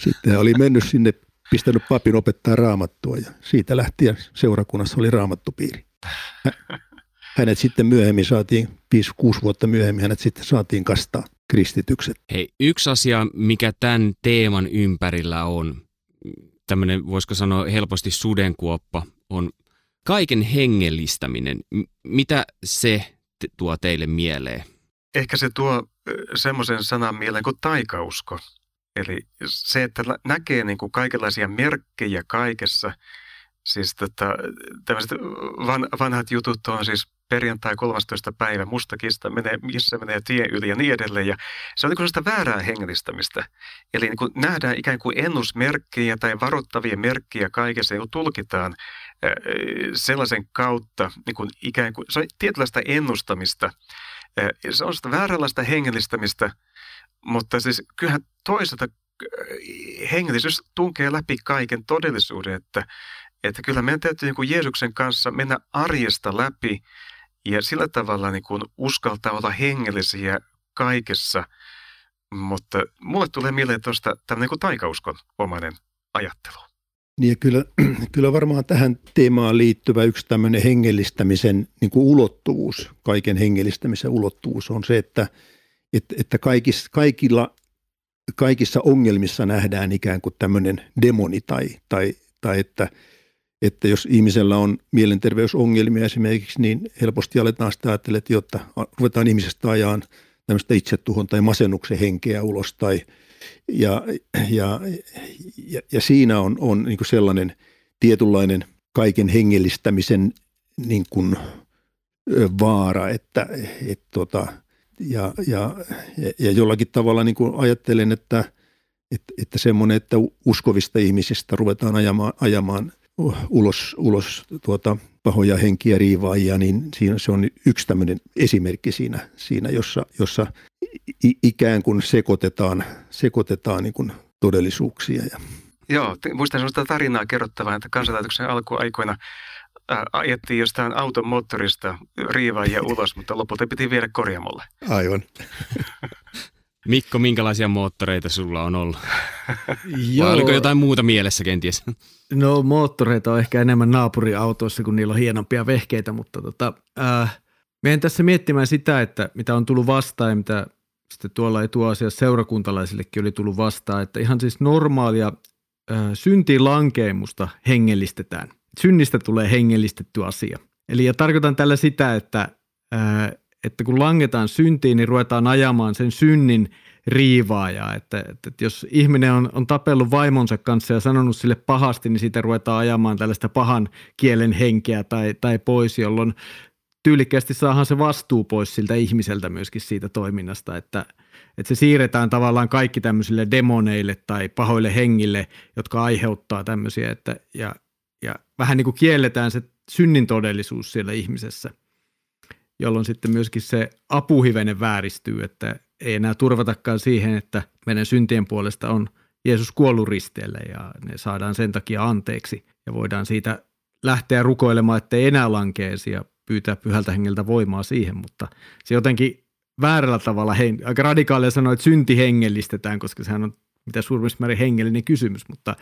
Speaker 1: sitten oli mennyt sinne, pistänyt papin opettaa raamattua ja siitä lähtien seurakunnassa oli raamattupiiri. Hänet sitten myöhemmin saatiin, 5-6 vuotta myöhemmin hänet sitten saatiin kastaa kristitykset.
Speaker 3: Hei, yksi asia, mikä tämän teeman ympärillä on, tämmöinen voisiko sanoa helposti sudenkuoppa, on kaiken hengellistäminen. Mitä se tuo teille mieleen?
Speaker 4: Ehkä se tuo semmoisen sanan mieleen kuin taikausko. Eli se, että näkee niin kuin kaikenlaisia merkkejä kaikessa. Siis tota, tämmöiset van, vanhat jutut on siis perjantai 13. päivä, mustakista menee, missä menee tie yli ja niin edelleen. Ja se on niin kuin väärää hengellistämistä. Eli niin kuin nähdään ikään kuin ennusmerkkejä tai varoittavia merkkejä kaikessa, ja tulkitaan sellaisen kautta niin kuin ikään kuin, se on tietynlaista ennustamista. Se on sitä vääränlaista hengellistämistä, mutta siis kyllähän toisaalta hengellisyys tunkee läpi kaiken todellisuuden, että, että kyllä meidän täytyy niin kuin Jeesuksen kanssa mennä arjesta läpi ja sillä tavalla niin kuin uskaltaa olla hengellisiä kaikessa. Mutta mulle tulee mieleen tuosta tämmöinen niin kuin taikauskon omainen ajattelu.
Speaker 1: Niin ja kyllä, <clears throat> kyllä varmaan tähän teemaan liittyvä yksi tämmöinen hengellistämisen niin kuin ulottuvuus, kaiken hengellistämisen ulottuvuus on se, että, että, että kaikissa, kaikilla, kaikissa ongelmissa nähdään ikään kuin tämmöinen demoni tai, tai, tai että, että jos ihmisellä on mielenterveysongelmia esimerkiksi, niin helposti aletaan sitä ajattelemaan, että jotta ruvetaan ihmisestä ajaan tämmöistä itsetuhon tai masennuksen henkeä ulos tai – ja, ja, ja, ja siinä on, on niin sellainen tietynlainen kaiken hengellistämisen niin kuin vaara, että et tota, ja, ja, ja jollakin tavalla niin kuin ajattelen, että, että, että semmoinen, että uskovista ihmisistä ruvetaan ajamaan, ajamaan ulos, ulos tuota, pahoja henkiä riivaajia, niin siinä se on yksi tämmöinen esimerkki siinä, siinä jossa, jossa ikään kuin sekoitetaan, sekoitetaan niin kuin todellisuuksia. Ja.
Speaker 4: Joo, muistan sellaista tarinaa kerrottavaa, että kansanlähetyksen alkuaikoina ajettiin jostain auton moottorista riivaajia ulos, mutta lopulta piti viedä korjaamolle.
Speaker 1: Aivan. <laughs>
Speaker 3: Mikko, minkälaisia moottoreita sulla on ollut? Vai oliko jotain muuta mielessä kenties?
Speaker 2: No moottoreita on ehkä enemmän naapuriautoissa, kun niillä on hienompia vehkeitä, mutta tota, äh, meidän tässä miettimään sitä, että mitä on tullut vastaan ja mitä sitten tuolla etuasiassa seurakuntalaisillekin oli tullut vastaan, että ihan siis normaalia äh, syntilankeemusta hengellistetään. Synnistä tulee hengellistetty asia. Eli ja tarkoitan tällä sitä, että että kun langetaan syntiin, niin ruvetaan ajamaan sen synnin riivaajaa. Että, että, että jos ihminen on, on tapellut vaimonsa kanssa ja sanonut sille pahasti, niin siitä ruvetaan ajamaan tällaista pahan kielen henkeä tai, tai pois, jolloin tyylikkäästi saahan se vastuu pois siltä ihmiseltä myöskin siitä toiminnasta, että, että se siirretään tavallaan kaikki tämmöisille demoneille tai pahoille hengille, jotka aiheuttaa tämmöisiä, että, ja vähän niin kuin kielletään se synnin todellisuus siellä ihmisessä, jolloin sitten myöskin se apuhivenen vääristyy, että ei enää turvatakaan siihen, että meidän syntien puolesta on Jeesus kuollut risteelle ja ne saadaan sen takia anteeksi ja voidaan siitä lähteä rukoilemaan, ettei enää lankeesi ja pyytää pyhältä hengeltä voimaa siihen, mutta se jotenkin väärällä tavalla, aika radikaalia sanoa, että synti hengellistetään, koska sehän on mitä suurimmissa määrin hengellinen kysymys, mutta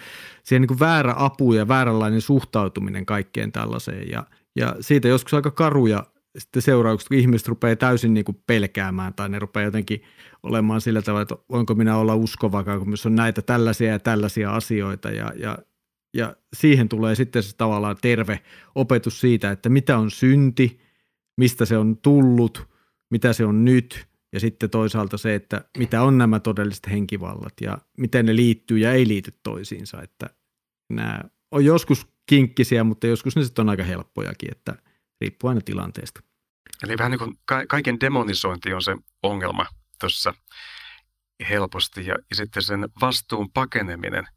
Speaker 2: siihen niin kuin väärä apu ja vääränlainen suhtautuminen kaikkeen tällaiseen. Ja, ja siitä joskus aika karuja sitten seuraukset, kun ihmiset rupeaa täysin niin kuin pelkäämään tai ne rupeaa jotenkin olemaan sillä tavalla, että voinko minä olla uskova, kun on näitä tällaisia ja tällaisia asioita. Ja, ja, ja siihen tulee sitten se tavallaan terve opetus siitä, että mitä on synti, mistä se on tullut, mitä se on nyt ja sitten toisaalta se, että mitä on nämä todelliset henkivallat ja miten ne liittyy ja ei liity toisiinsa, että nämä on joskus kinkkisiä, mutta joskus ne sitten on aika helppojakin, että riippuu aina tilanteesta.
Speaker 4: Eli vähän niin kuin ka- kaiken demonisointi on se ongelma tuossa helposti ja, ja sitten sen vastuun pakeneminen.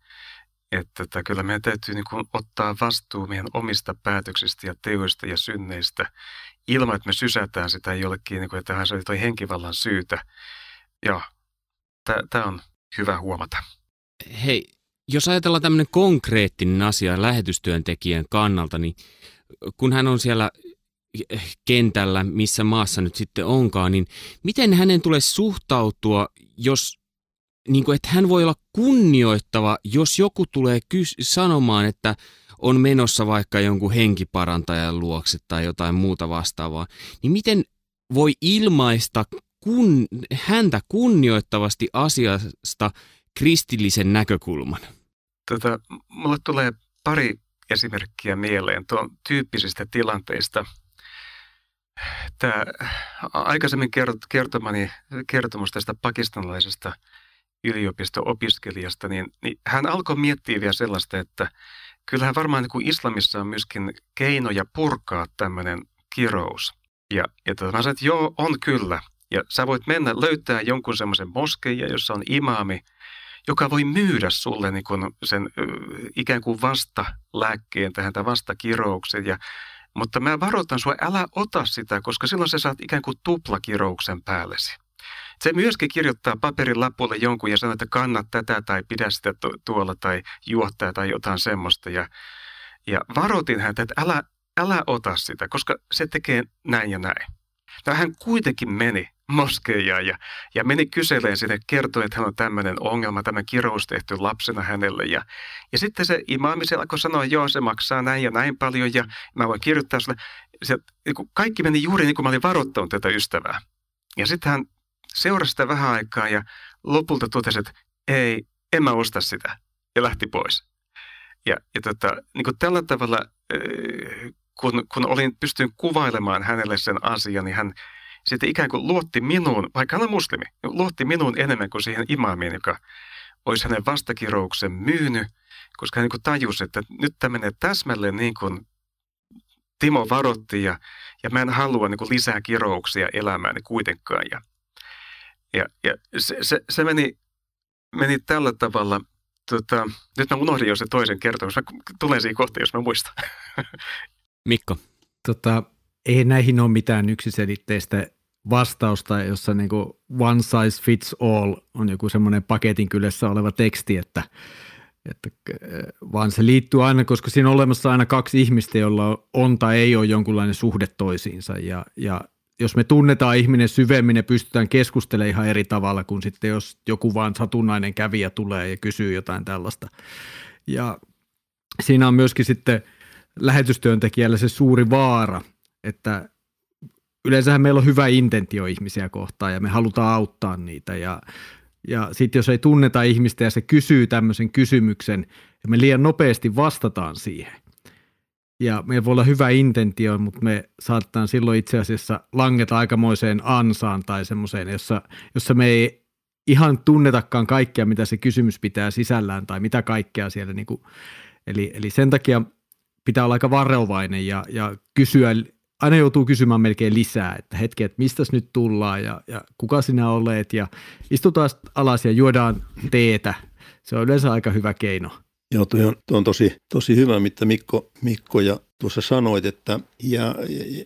Speaker 4: Että että kyllä meidän täytyy niin kuin ottaa vastuu meidän omista päätöksistä ja teoista ja synneistä ilman, että me sysätään sitä jollekin, niin kuin, että se oli toi henkivallan syytä. Ja tämä on hyvä huomata.
Speaker 3: Hei, jos ajatellaan tämmöinen konkreettinen asia lähetystyöntekijän kannalta, niin kun hän on siellä kentällä, missä maassa nyt sitten onkaan, niin miten hänen tulee suhtautua, jos niin kuin, että hän voi olla kunnioittava, jos joku tulee kys- sanomaan, että on menossa vaikka jonkun henkiparantajan luokse tai jotain muuta vastaavaa, niin miten voi ilmaista kun, häntä kunnioittavasti asiasta kristillisen näkökulman?
Speaker 4: Tota, mulle tulee pari esimerkkiä mieleen tuon tyyppisistä tilanteista – Tämä aikaisemmin kertomani kertomus tästä pakistanlaisesta yliopisto-opiskelijasta, niin, niin hän alkoi miettiä vielä sellaista, että kyllähän varmaan niin kuin islamissa on myöskin keinoja purkaa tämmöinen kirous. Ja, ja tota, mä sanoin, että joo, on kyllä. Ja sä voit mennä löytää jonkun semmoisen moskeja, jossa on imaami, joka voi myydä sulle niin kuin sen ikään kuin vasta lääkkeen tähän tai vasta kirouksen. Ja mutta mä varoitan sua, älä ota sitä, koska silloin sä saat ikään kuin tuplakirouksen päällesi. Se myöskin kirjoittaa paperin lapulle jonkun ja sanoo, että kannat tätä tai pidä sitä tuolla tai juottaa tai jotain semmoista. Ja, ja varoitin häntä, että älä, älä ota sitä, koska se tekee näin ja näin. No hän kuitenkin meni moskeijaan ja, ja meni kyseleen sinne, kertoi, että hän on tämmöinen ongelma, tämä kirous tehty lapsena hänelle. Ja, ja sitten se imaami se alkoi sanoa, joo, se maksaa näin ja näin paljon ja mä voin kirjoittaa sulle. Se, niin kaikki meni juuri niin kuin mä olin varoittanut tätä ystävää. Ja sitten hän seurasi sitä vähän aikaa ja lopulta totesi, että ei, en mä osta sitä. Ja lähti pois. Ja, ja tota, niin kuin tällä tavalla, kun, kun olin, pystyin kuvailemaan hänelle sen asian, niin hän sitten ikään kuin luotti minuun, vaikka hän on muslimi, luotti minuun enemmän kuin siihen imaamiin, joka olisi hänen vastakirouksen myynyt, koska hän niin kuin tajusi, että nyt tämä menee täsmälleen niin kuin Timo varotti ja, ja mä en halua niin kuin lisää kirouksia elämääni kuitenkaan. Ja, ja, ja se, se, se meni, meni tällä tavalla, tota, nyt mä unohdin jo se toisen kertomus, mä tulen siihen kohtaan, jos mä muistan. <laughs>
Speaker 3: Mikko.
Speaker 2: Tota, ei näihin ole mitään yksiselitteistä vastausta, jossa niin kuin one size fits all on joku semmoinen paketin kylässä oleva teksti, että, että, vaan se liittyy aina, koska siinä on olemassa aina kaksi ihmistä, jolla on tai ei ole jonkunlainen suhde toisiinsa ja, ja jos me tunnetaan ihminen syvemmin ja pystytään keskustelemaan ihan eri tavalla kuin sitten jos joku vaan satunnainen kävijä tulee ja kysyy jotain tällaista. Ja siinä on myöskin sitten lähetystyöntekijällä se suuri vaara, että yleensähän meillä on hyvä intentio ihmisiä kohtaan ja me halutaan auttaa niitä ja, ja sitten jos ei tunneta ihmistä ja se kysyy tämmöisen kysymyksen ja me liian nopeasti vastataan siihen, ja meillä voi olla hyvä intentio, mutta me saatetaan silloin itse asiassa langeta aikamoiseen ansaan tai semmoiseen, jossa, jossa me ei ihan tunnetakaan kaikkea, mitä se kysymys pitää sisällään tai mitä kaikkea siellä. Niin kuin, eli, eli sen takia pitää olla aika varovainen ja, ja kysyä, aina joutuu kysymään melkein lisää, että hetki, että mistä nyt tullaan ja, ja kuka sinä olet ja istutaan alas ja juodaan teetä. Se on yleensä aika hyvä keino.
Speaker 1: Joo, tuo on, tuo on tosi, tosi hyvä, mitä Mikko, Mikko ja tuossa sanoit, että ja, ja,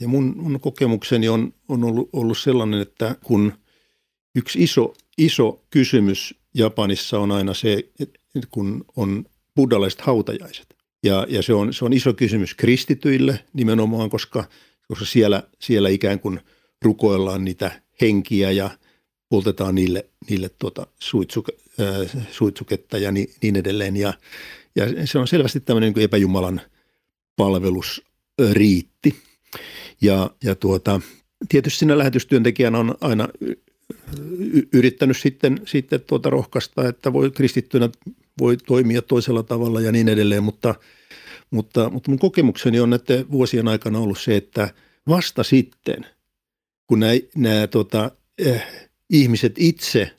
Speaker 1: ja mun, mun kokemukseni on, on ollut, ollut sellainen, että kun yksi iso, iso kysymys Japanissa on aina se, että kun on buddhalaiset hautajaiset. Ja, ja se, on, se on iso kysymys kristityille nimenomaan, koska, koska siellä, siellä ikään kuin rukoillaan niitä henkiä ja poltetaan niille, niille tuota suitsuke, äh, suitsuketta ja niin, edelleen. Ja, ja se on selvästi tämmöinen niin epäjumalan palvelusriitti. Ja, ja tuota, tietysti siinä lähetystyöntekijänä on aina yrittänyt sitten, sitten tuota rohkaista, että voi kristittynä voi toimia toisella tavalla ja niin edelleen, mutta, mutta, mutta mun kokemukseni on että vuosien aikana ollut se, että vasta sitten, kun nämä, nämä tota, eh, ihmiset itse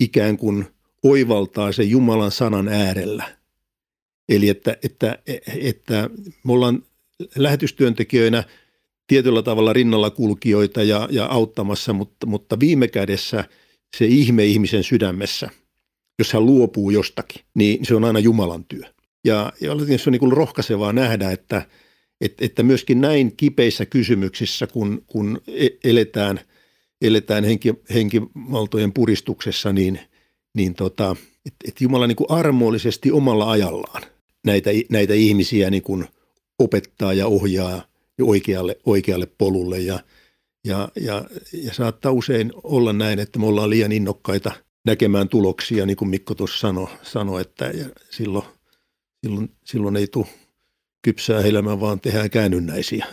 Speaker 1: ikään kuin oivaltaa sen Jumalan sanan äärellä. Eli että, että, että me ollaan lähetystyöntekijöinä tietyllä tavalla rinnalla kulkijoita ja, ja auttamassa, mutta, mutta viime kädessä se ihme ihmisen sydämessä, jos hän luopuu jostakin, niin se on aina Jumalan työ. Ja, ja se on niin rohkaisevaa nähdä, että, että, että myöskin näin kipeissä kysymyksissä, kun, kun e, eletään – eletään henki, henkivaltojen puristuksessa, niin, niin tota, että et Jumala niin kuin armollisesti omalla ajallaan näitä, näitä ihmisiä niin kuin opettaa ja ohjaa oikealle, oikealle polulle ja, ja, ja, ja saattaa usein olla näin, että me ollaan liian innokkaita näkemään tuloksia, niin kuin Mikko tuossa sanoi, sano, että ja silloin, silloin, silloin ei tule kypsää elämää, vaan tehdään käännynnäisiä.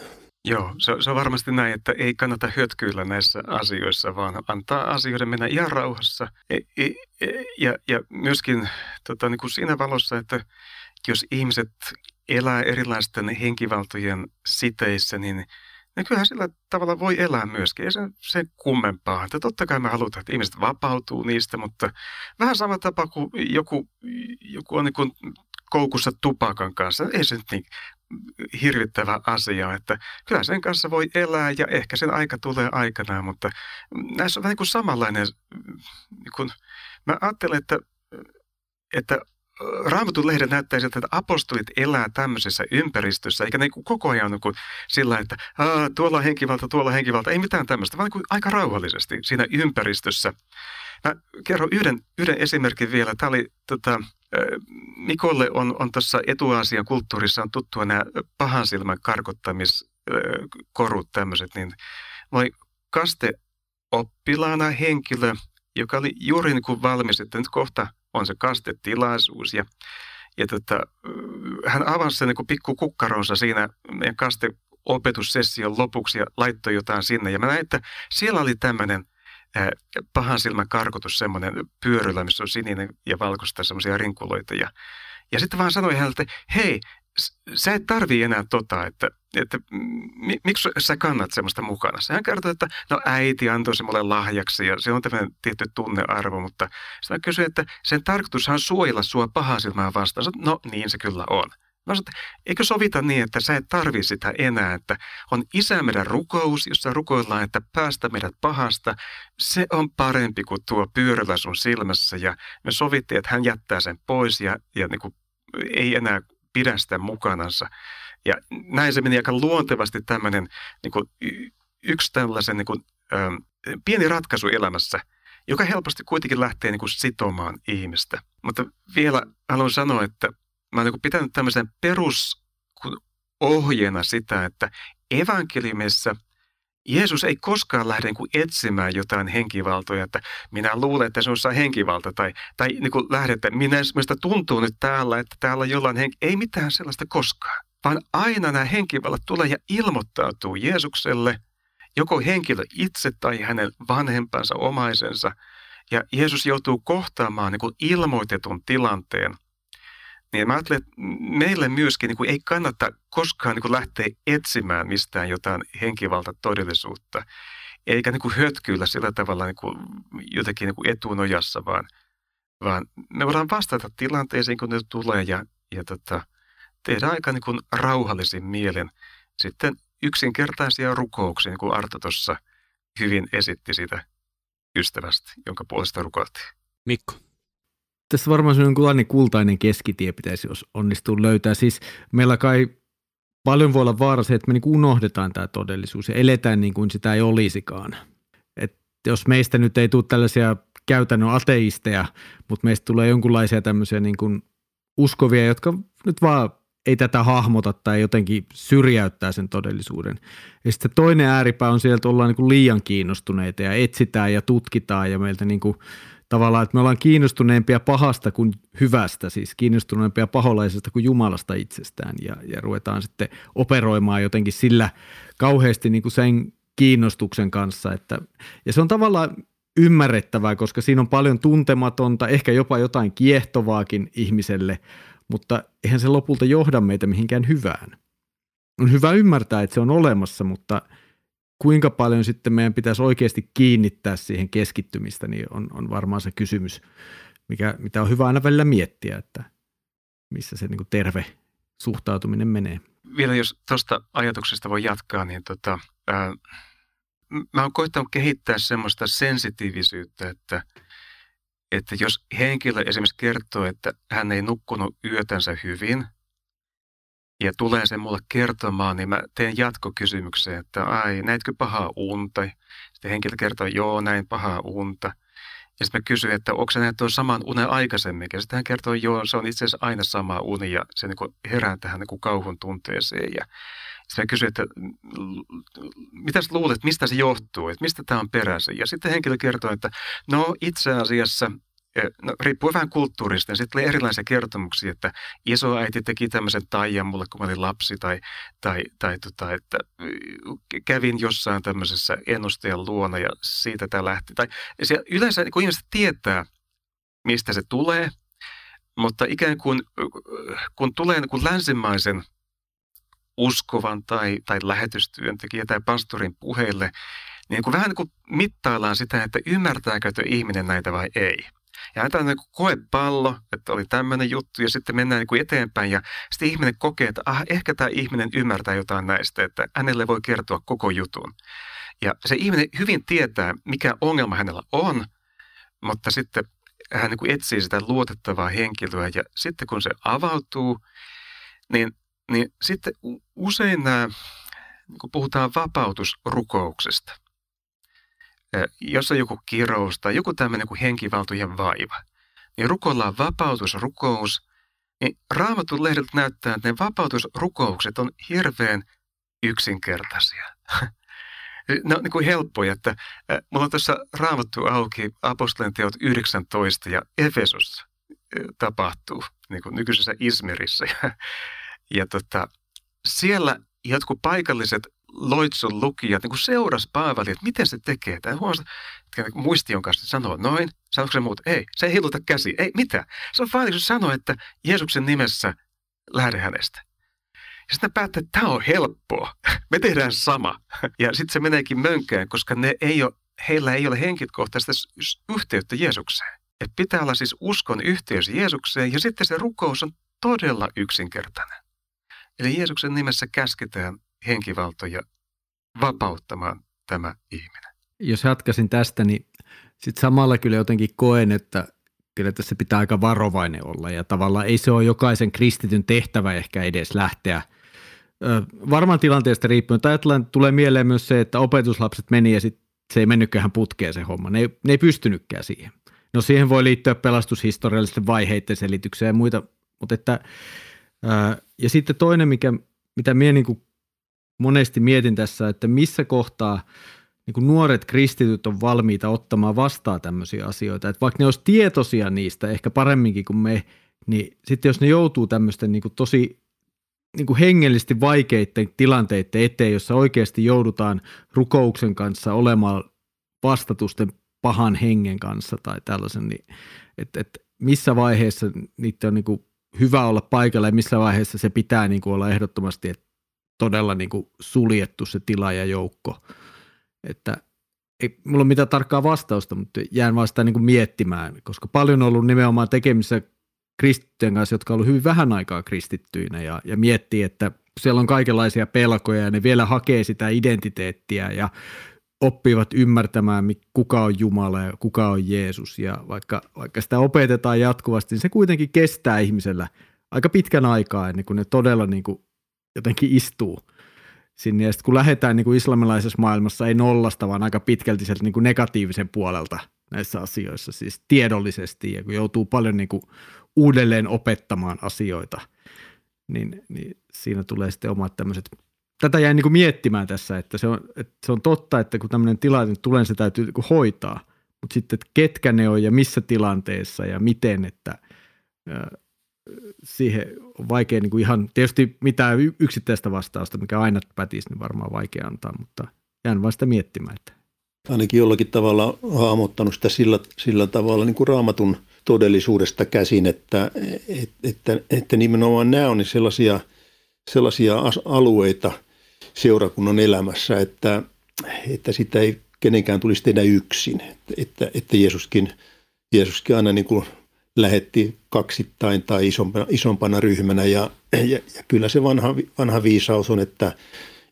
Speaker 4: Joo, se, se on varmasti näin, että ei kannata hötkyillä näissä asioissa, vaan antaa asioiden mennä ihan rauhassa. E, e, e, ja, ja myöskin tota, niin kuin siinä valossa, että jos ihmiset elää erilaisten henkivaltojen siteissä, niin niin kyllähän sillä tavalla voi elää myöskin. Ei se se kummempaa. Että totta kai me halutaan, että ihmiset vapautuu niistä, mutta vähän sama tapa kuin joku, joku on niin kuin koukussa tupakan kanssa. Ei se nyt niin hirvittävä asia, että kyllä sen kanssa voi elää ja ehkä sen aika tulee aikanaan, mutta näissä on vähän niin kuin samanlainen, niin kuin, mä ajattelen, että, että Raamatun lehden näyttää siltä, että apostolit elää tämmöisessä ympäristössä, eikä ne koko ajan niin kuin sillä, että tuolla on henkivalta, tuolla on henkivalta, ei mitään tämmöistä, vaan niin aika rauhallisesti siinä ympäristössä. Mä kerron yhden, yhden esimerkin vielä. Tämä oli tota, Mikolle on, on tuossa Etuaasian kulttuurissa on tuttua nämä pahan silmän karkottamiskorut tämmöiset, niin oli kasteoppilaana henkilö, joka oli juuri niin kuin valmis, että nyt kohta on se kastetilaisuus ja, ja tota, hän avasi sen niin pikku kukkaronsa siinä meidän kasteopetussession lopuksi ja laittoi jotain sinne ja mä näin, että siellä oli tämmöinen – pahan silmän karkotus, semmoinen pyörylä, missä on sininen ja valkoista semmoisia rinkuloita. Ja, ja sitten vaan sanoi hänelle, että hei, sä et tarvii enää tota, että, että mi, miksi sä kannat semmoista mukana. Hän kertoi, että no äiti antoi se mulle lahjaksi ja se on tämmöinen tietty tunnearvo, mutta sitten kysyi, että sen tarkoitus on suojella sua pahaa silmää vastaan. No niin se kyllä on. Mä sanoin, että eikö sovita niin, että sä et tarvi sitä enää, että on isä meidän rukous, jossa rukoillaan, että päästä meidät pahasta. Se on parempi kuin tuo pyörällä sun silmässä ja me sovittiin, että hän jättää sen pois ja, ja niin kuin ei enää pidä sitä mukanansa. Ja näin se meni aika luontevasti tämmöinen niin kuin yksi tällaisen niin kuin, ö, pieni ratkaisu elämässä, joka helposti kuitenkin lähtee niin kuin sitomaan ihmistä. Mutta vielä haluan sanoa, että mä oon niin pitänyt tämmöisen perusohjeena sitä, että evankeliumissa Jeesus ei koskaan lähde niin etsimään jotain henkivaltoja, että minä luulen, että se on henkivalta, tai, tai niin kuin lähde, että minä, minusta tuntuu nyt täällä, että täällä on jollain henki. Ei mitään sellaista koskaan, vaan aina nämä henkivallat tulee ja ilmoittautuu Jeesukselle, joko henkilö itse tai hänen vanhempansa, omaisensa, ja Jeesus joutuu kohtaamaan niin kuin ilmoitetun tilanteen – Niin mä ajattelen, että meille myöskin niin kuin ei kannata koskaan niin kuin lähteä etsimään mistään jotain henkivalta todellisuutta, eikä niin kuin hötkyillä sillä tavalla niin kuin jotenkin niin kuin etunojassa, vaan, vaan me voidaan vastata tilanteisiin, kun ne tulee ja, ja tota, tehdä aika niin kuin rauhallisin mielen sitten yksinkertaisia rukouksia, niin kuin Arto tuossa hyvin esitti sitä ystävästä, jonka puolesta rukoiltiin.
Speaker 3: Mikko.
Speaker 2: Tässä varmaan jonkunlainen kultainen keskitie pitäisi onnistua löytää. Siis meillä kai paljon voi olla vaara se, että me niin unohdetaan tämä todellisuus ja eletään niin kuin sitä ei olisikaan. Et jos meistä nyt ei tule tällaisia käytännön ateisteja, mutta meistä tulee jonkunlaisia tämmöisiä niin kuin uskovia, jotka nyt vaan ei tätä hahmota tai jotenkin syrjäyttää sen todellisuuden. Ja sitten toinen ääripää on sieltä, että ollaan niin kuin liian kiinnostuneita ja etsitään ja tutkitaan ja meiltä niin kuin tavallaan, että me ollaan kiinnostuneempia pahasta kuin hyvästä, siis kiinnostuneempia paholaisesta kuin Jumalasta itsestään ja, ja ruvetaan sitten operoimaan jotenkin sillä kauheasti niin kuin sen kiinnostuksen kanssa. Että, ja se on tavallaan ymmärrettävää, koska siinä on paljon tuntematonta, ehkä jopa jotain kiehtovaakin ihmiselle, mutta eihän se lopulta johda meitä mihinkään hyvään. On hyvä ymmärtää, että se on olemassa, mutta kuinka paljon sitten meidän pitäisi oikeasti kiinnittää siihen keskittymistä, niin on, on varmaan se kysymys, mikä, mitä on hyvä aina välillä miettiä, että missä se niin terve suhtautuminen menee.
Speaker 4: Vielä jos tuosta ajatuksesta voi jatkaa, niin tota, ää, mä oon koittanut kehittää semmoista sensitiivisyyttä, että – että jos henkilö esimerkiksi kertoo, että hän ei nukkunut yötänsä hyvin, ja tulee sen mulle kertomaan, niin mä teen jatkokysymyksen, että ai, näitkö pahaa unta? Sitten henkilö kertoo, joo, näin pahaa unta. Ja sitten mä kysyn, että onko se tuon saman unen aikaisemmin? Ja sitten hän kertoo, joo, se on itse asiassa aina sama uni ja se niin herää tähän niin kauhun tunteeseen. Ja sitten mä kysyin, että mitä luulet, mistä se johtuu, että mistä tämä on peräisin. Ja sitten henkilö kertoi, että no itse asiassa No, riippuu vähän kulttuurista. Sitten oli erilaisia kertomuksia, että isoäiti teki tämmöisen taian mulle, kun mä olin lapsi, tai, tai, tai tota, että kävin jossain tämmöisessä ennustajan luona ja siitä tämä lähti. Tai yleensä kun ihmiset tietää, mistä se tulee, mutta ikään kuin kun tulee niin kuin länsimaisen uskovan tai, tai lähetystyöntekijä tai pastorin puheille, niin kuin vähän niin kuin mittaillaan sitä, että ymmärtääkö ihminen näitä vai ei. Ja antaa niin koepallo, että oli tämmöinen juttu, ja sitten mennään niin eteenpäin, ja sitten ihminen kokee, että ah, ehkä tämä ihminen ymmärtää jotain näistä, että hänelle voi kertoa koko jutun. Ja se ihminen hyvin tietää, mikä ongelma hänellä on, mutta sitten hän niin etsii sitä luotettavaa henkilöä, ja sitten kun se avautuu, niin niin sitten usein nämä, kun puhutaan vapautusrukouksesta, jos on joku kirous tai joku tämmöinen kuin henkivaltojen vaiva, niin rukoillaan vapautusrukous, niin raamatun lehdeltä näyttää, että ne vapautusrukoukset on hirveän yksinkertaisia. <laughs> ne on niin kuin helppoja, että mulla on tuossa raamattu auki apostolien teot 19 ja Efesos tapahtuu niin kuin nykyisessä Ismerissä. Ja <laughs> ja tota, siellä jotkut paikalliset loitsun lukijat niin seurasi Paavali, että miten se tekee. Tämä huomasi, että muistion kanssa sanoo noin, sanoiko se muut? Ei, se ei heiluta käsi. Ei, mitä? Se on vaan, sanoo, että Jeesuksen nimessä lähde hänestä. Ja sitten päättää, että tämä on helppoa. Me tehdään sama. Ja sitten se meneekin mönkään, koska ne ei ole, heillä ei ole henkilökohtaista yhteyttä Jeesukseen. Et pitää olla siis uskon yhteys Jeesukseen ja sitten se rukous on todella yksinkertainen. Eli Jeesuksen nimessä käsketään henkivaltoja vapauttamaan tämä ihminen.
Speaker 2: Jos jatkaisin tästä, niin sitten samalla kyllä jotenkin koen, että kyllä tässä pitää aika varovainen olla ja tavallaan ei se ole jokaisen kristityn tehtävä ehkä edes lähteä varmaan tilanteesta riippuen. Mutta ajatellaan, tulee mieleen myös se, että opetuslapset meni ja sitten se ei mennytkään putkeen se homma. Ne ei, ne ei pystynytkään siihen. No siihen voi liittyä pelastushistoriallisten vaiheiden selitykseen ja muita, mutta että ja sitten toinen, mikä, mitä minä niin monesti mietin tässä, että missä kohtaa niin kuin nuoret kristityt on valmiita ottamaan vastaan tämmöisiä asioita. Että vaikka ne olisi tietoisia niistä ehkä paremminkin kuin me, niin sitten jos ne joutuu tämmöisten niin kuin tosi niin kuin hengellisesti vaikeiden tilanteiden eteen, jossa oikeasti joudutaan rukouksen kanssa olemaan vastatusten pahan hengen kanssa tai tällaisen, niin että, että missä vaiheessa niitä on niin kuin hyvä olla paikalla ja missä vaiheessa se pitää niin kuin olla ehdottomasti että todella niin kuin suljettu se tila ja joukko. Että ei mulla ole mitään tarkkaa vastausta, mutta jään vaan sitä niin kuin miettimään, koska paljon on ollut nimenomaan tekemissä kristittyjen kanssa, jotka on ollut hyvin vähän aikaa kristittyinä ja, ja miettii, että siellä on kaikenlaisia pelkoja ja ne vielä hakee sitä identiteettiä ja oppivat ymmärtämään, kuka on Jumala ja kuka on Jeesus. Ja vaikka, vaikka sitä opetetaan jatkuvasti, niin se kuitenkin kestää ihmisellä aika pitkän aikaa ennen kuin ne todella niin kuin jotenkin istuu sinne. Ja sitten kun lähdetään niin kuin islamilaisessa maailmassa ei nollasta, vaan aika pitkälti sieltä niin kuin negatiivisen puolelta näissä asioissa, siis tiedollisesti, ja kun joutuu paljon niin kuin uudelleen opettamaan asioita, niin, niin siinä tulee sitten omat tämmöiset tätä jäin niin miettimään tässä, että se, on, että se on totta, että kun tämmöinen tilanne tulee, se täytyy niin hoitaa. Mutta sitten, että ketkä ne on ja missä tilanteessa ja miten, että siihen on vaikea niin kuin ihan, tietysti mitään yksittäistä vastausta, mikä aina pätisi, niin varmaan vaikea antaa, mutta jään vain sitä miettimään. Että.
Speaker 1: Ainakin jollakin tavalla hahmottanut sitä sillä, sillä tavalla niin kuin raamatun todellisuudesta käsin, että, että, että, nimenomaan nämä on sellaisia, sellaisia alueita – seurakunnan elämässä, että, että sitä ei kenenkään tulisi tehdä yksin. Että, että Jeesuskin, Jeesuskin aina niin kuin lähetti kaksittain tai isompana, isompana ryhmänä ja, ja, ja kyllä se vanha, vanha viisaus on, että,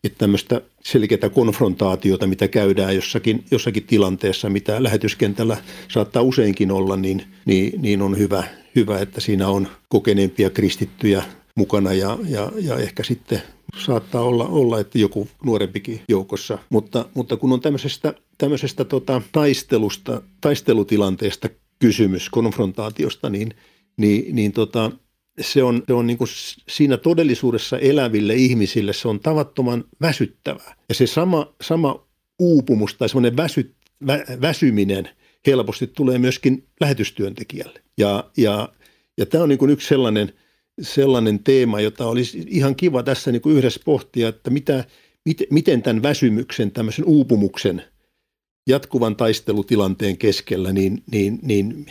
Speaker 1: että tämmöistä selkeää konfrontaatiota, mitä käydään jossakin, jossakin tilanteessa, mitä lähetyskentällä saattaa useinkin olla, niin, niin, niin on hyvä, hyvä, että siinä on kokeneempia kristittyjä mukana ja, ja, ja ehkä sitten saattaa olla, olla, että joku nuorempikin joukossa. Mutta, mutta kun on tämmöisestä, tämmöisestä tota, taistelusta, taistelutilanteesta kysymys, konfrontaatiosta, niin, niin, niin tota, se on, se on niin kuin siinä todellisuudessa eläville ihmisille se on tavattoman väsyttävää. Ja se sama, sama uupumus tai semmoinen väsy, vä, väsyminen helposti tulee myöskin lähetystyöntekijälle. Ja, ja, ja tämä on niin kuin yksi sellainen – sellainen teema, jota olisi ihan kiva tässä niin kuin yhdessä pohtia, että mitä, mit, miten tämän väsymyksen, tämmöisen uupumuksen, jatkuvan taistelutilanteen keskellä, niin, niin, niin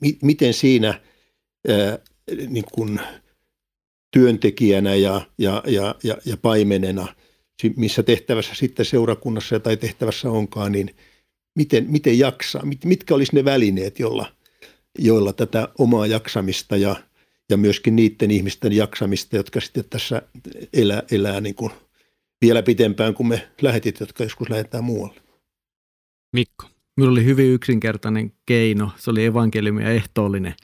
Speaker 1: mi, miten siinä ää, niin kuin työntekijänä ja, ja, ja, ja, ja paimenena, missä tehtävässä sitten seurakunnassa tai tehtävässä onkaan, niin miten, miten jaksaa, mit, mitkä olisi ne välineet, joilla, joilla tätä omaa jaksamista ja – ja myöskin niiden ihmisten jaksamista, jotka sitten tässä elää, elää niin kuin vielä pitempään kuin me lähetit, jotka joskus lähdetään muualle.
Speaker 3: Mikko.
Speaker 2: Minulla oli hyvin yksinkertainen keino. Se oli evankeliumi ja ehtoollinen.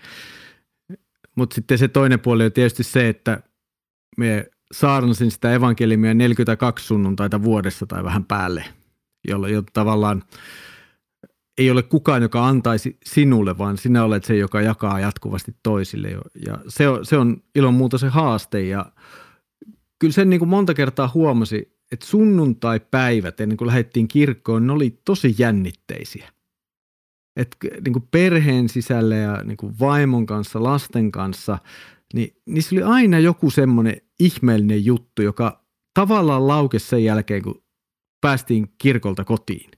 Speaker 2: Mutta sitten se toinen puoli on tietysti se, että me saarnasin sitä evankeliumia 42 sunnuntaita vuodessa tai vähän päälle, jolloin tavallaan – ei ole kukaan, joka antaisi sinulle, vaan sinä olet se, joka jakaa jatkuvasti toisille. Ja se on, se on ilman muuta se haaste. Ja kyllä sen niin kuin monta kertaa huomasi, että sunnuntai-päivät ennen kuin lähdettiin kirkkoon, ne oli tosi jännitteisiä. Et niin kuin perheen sisällä ja niin kuin vaimon kanssa, lasten kanssa, niin niissä oli aina joku semmoinen ihmeellinen juttu, joka tavallaan laukesi sen jälkeen, kun päästiin kirkolta kotiin.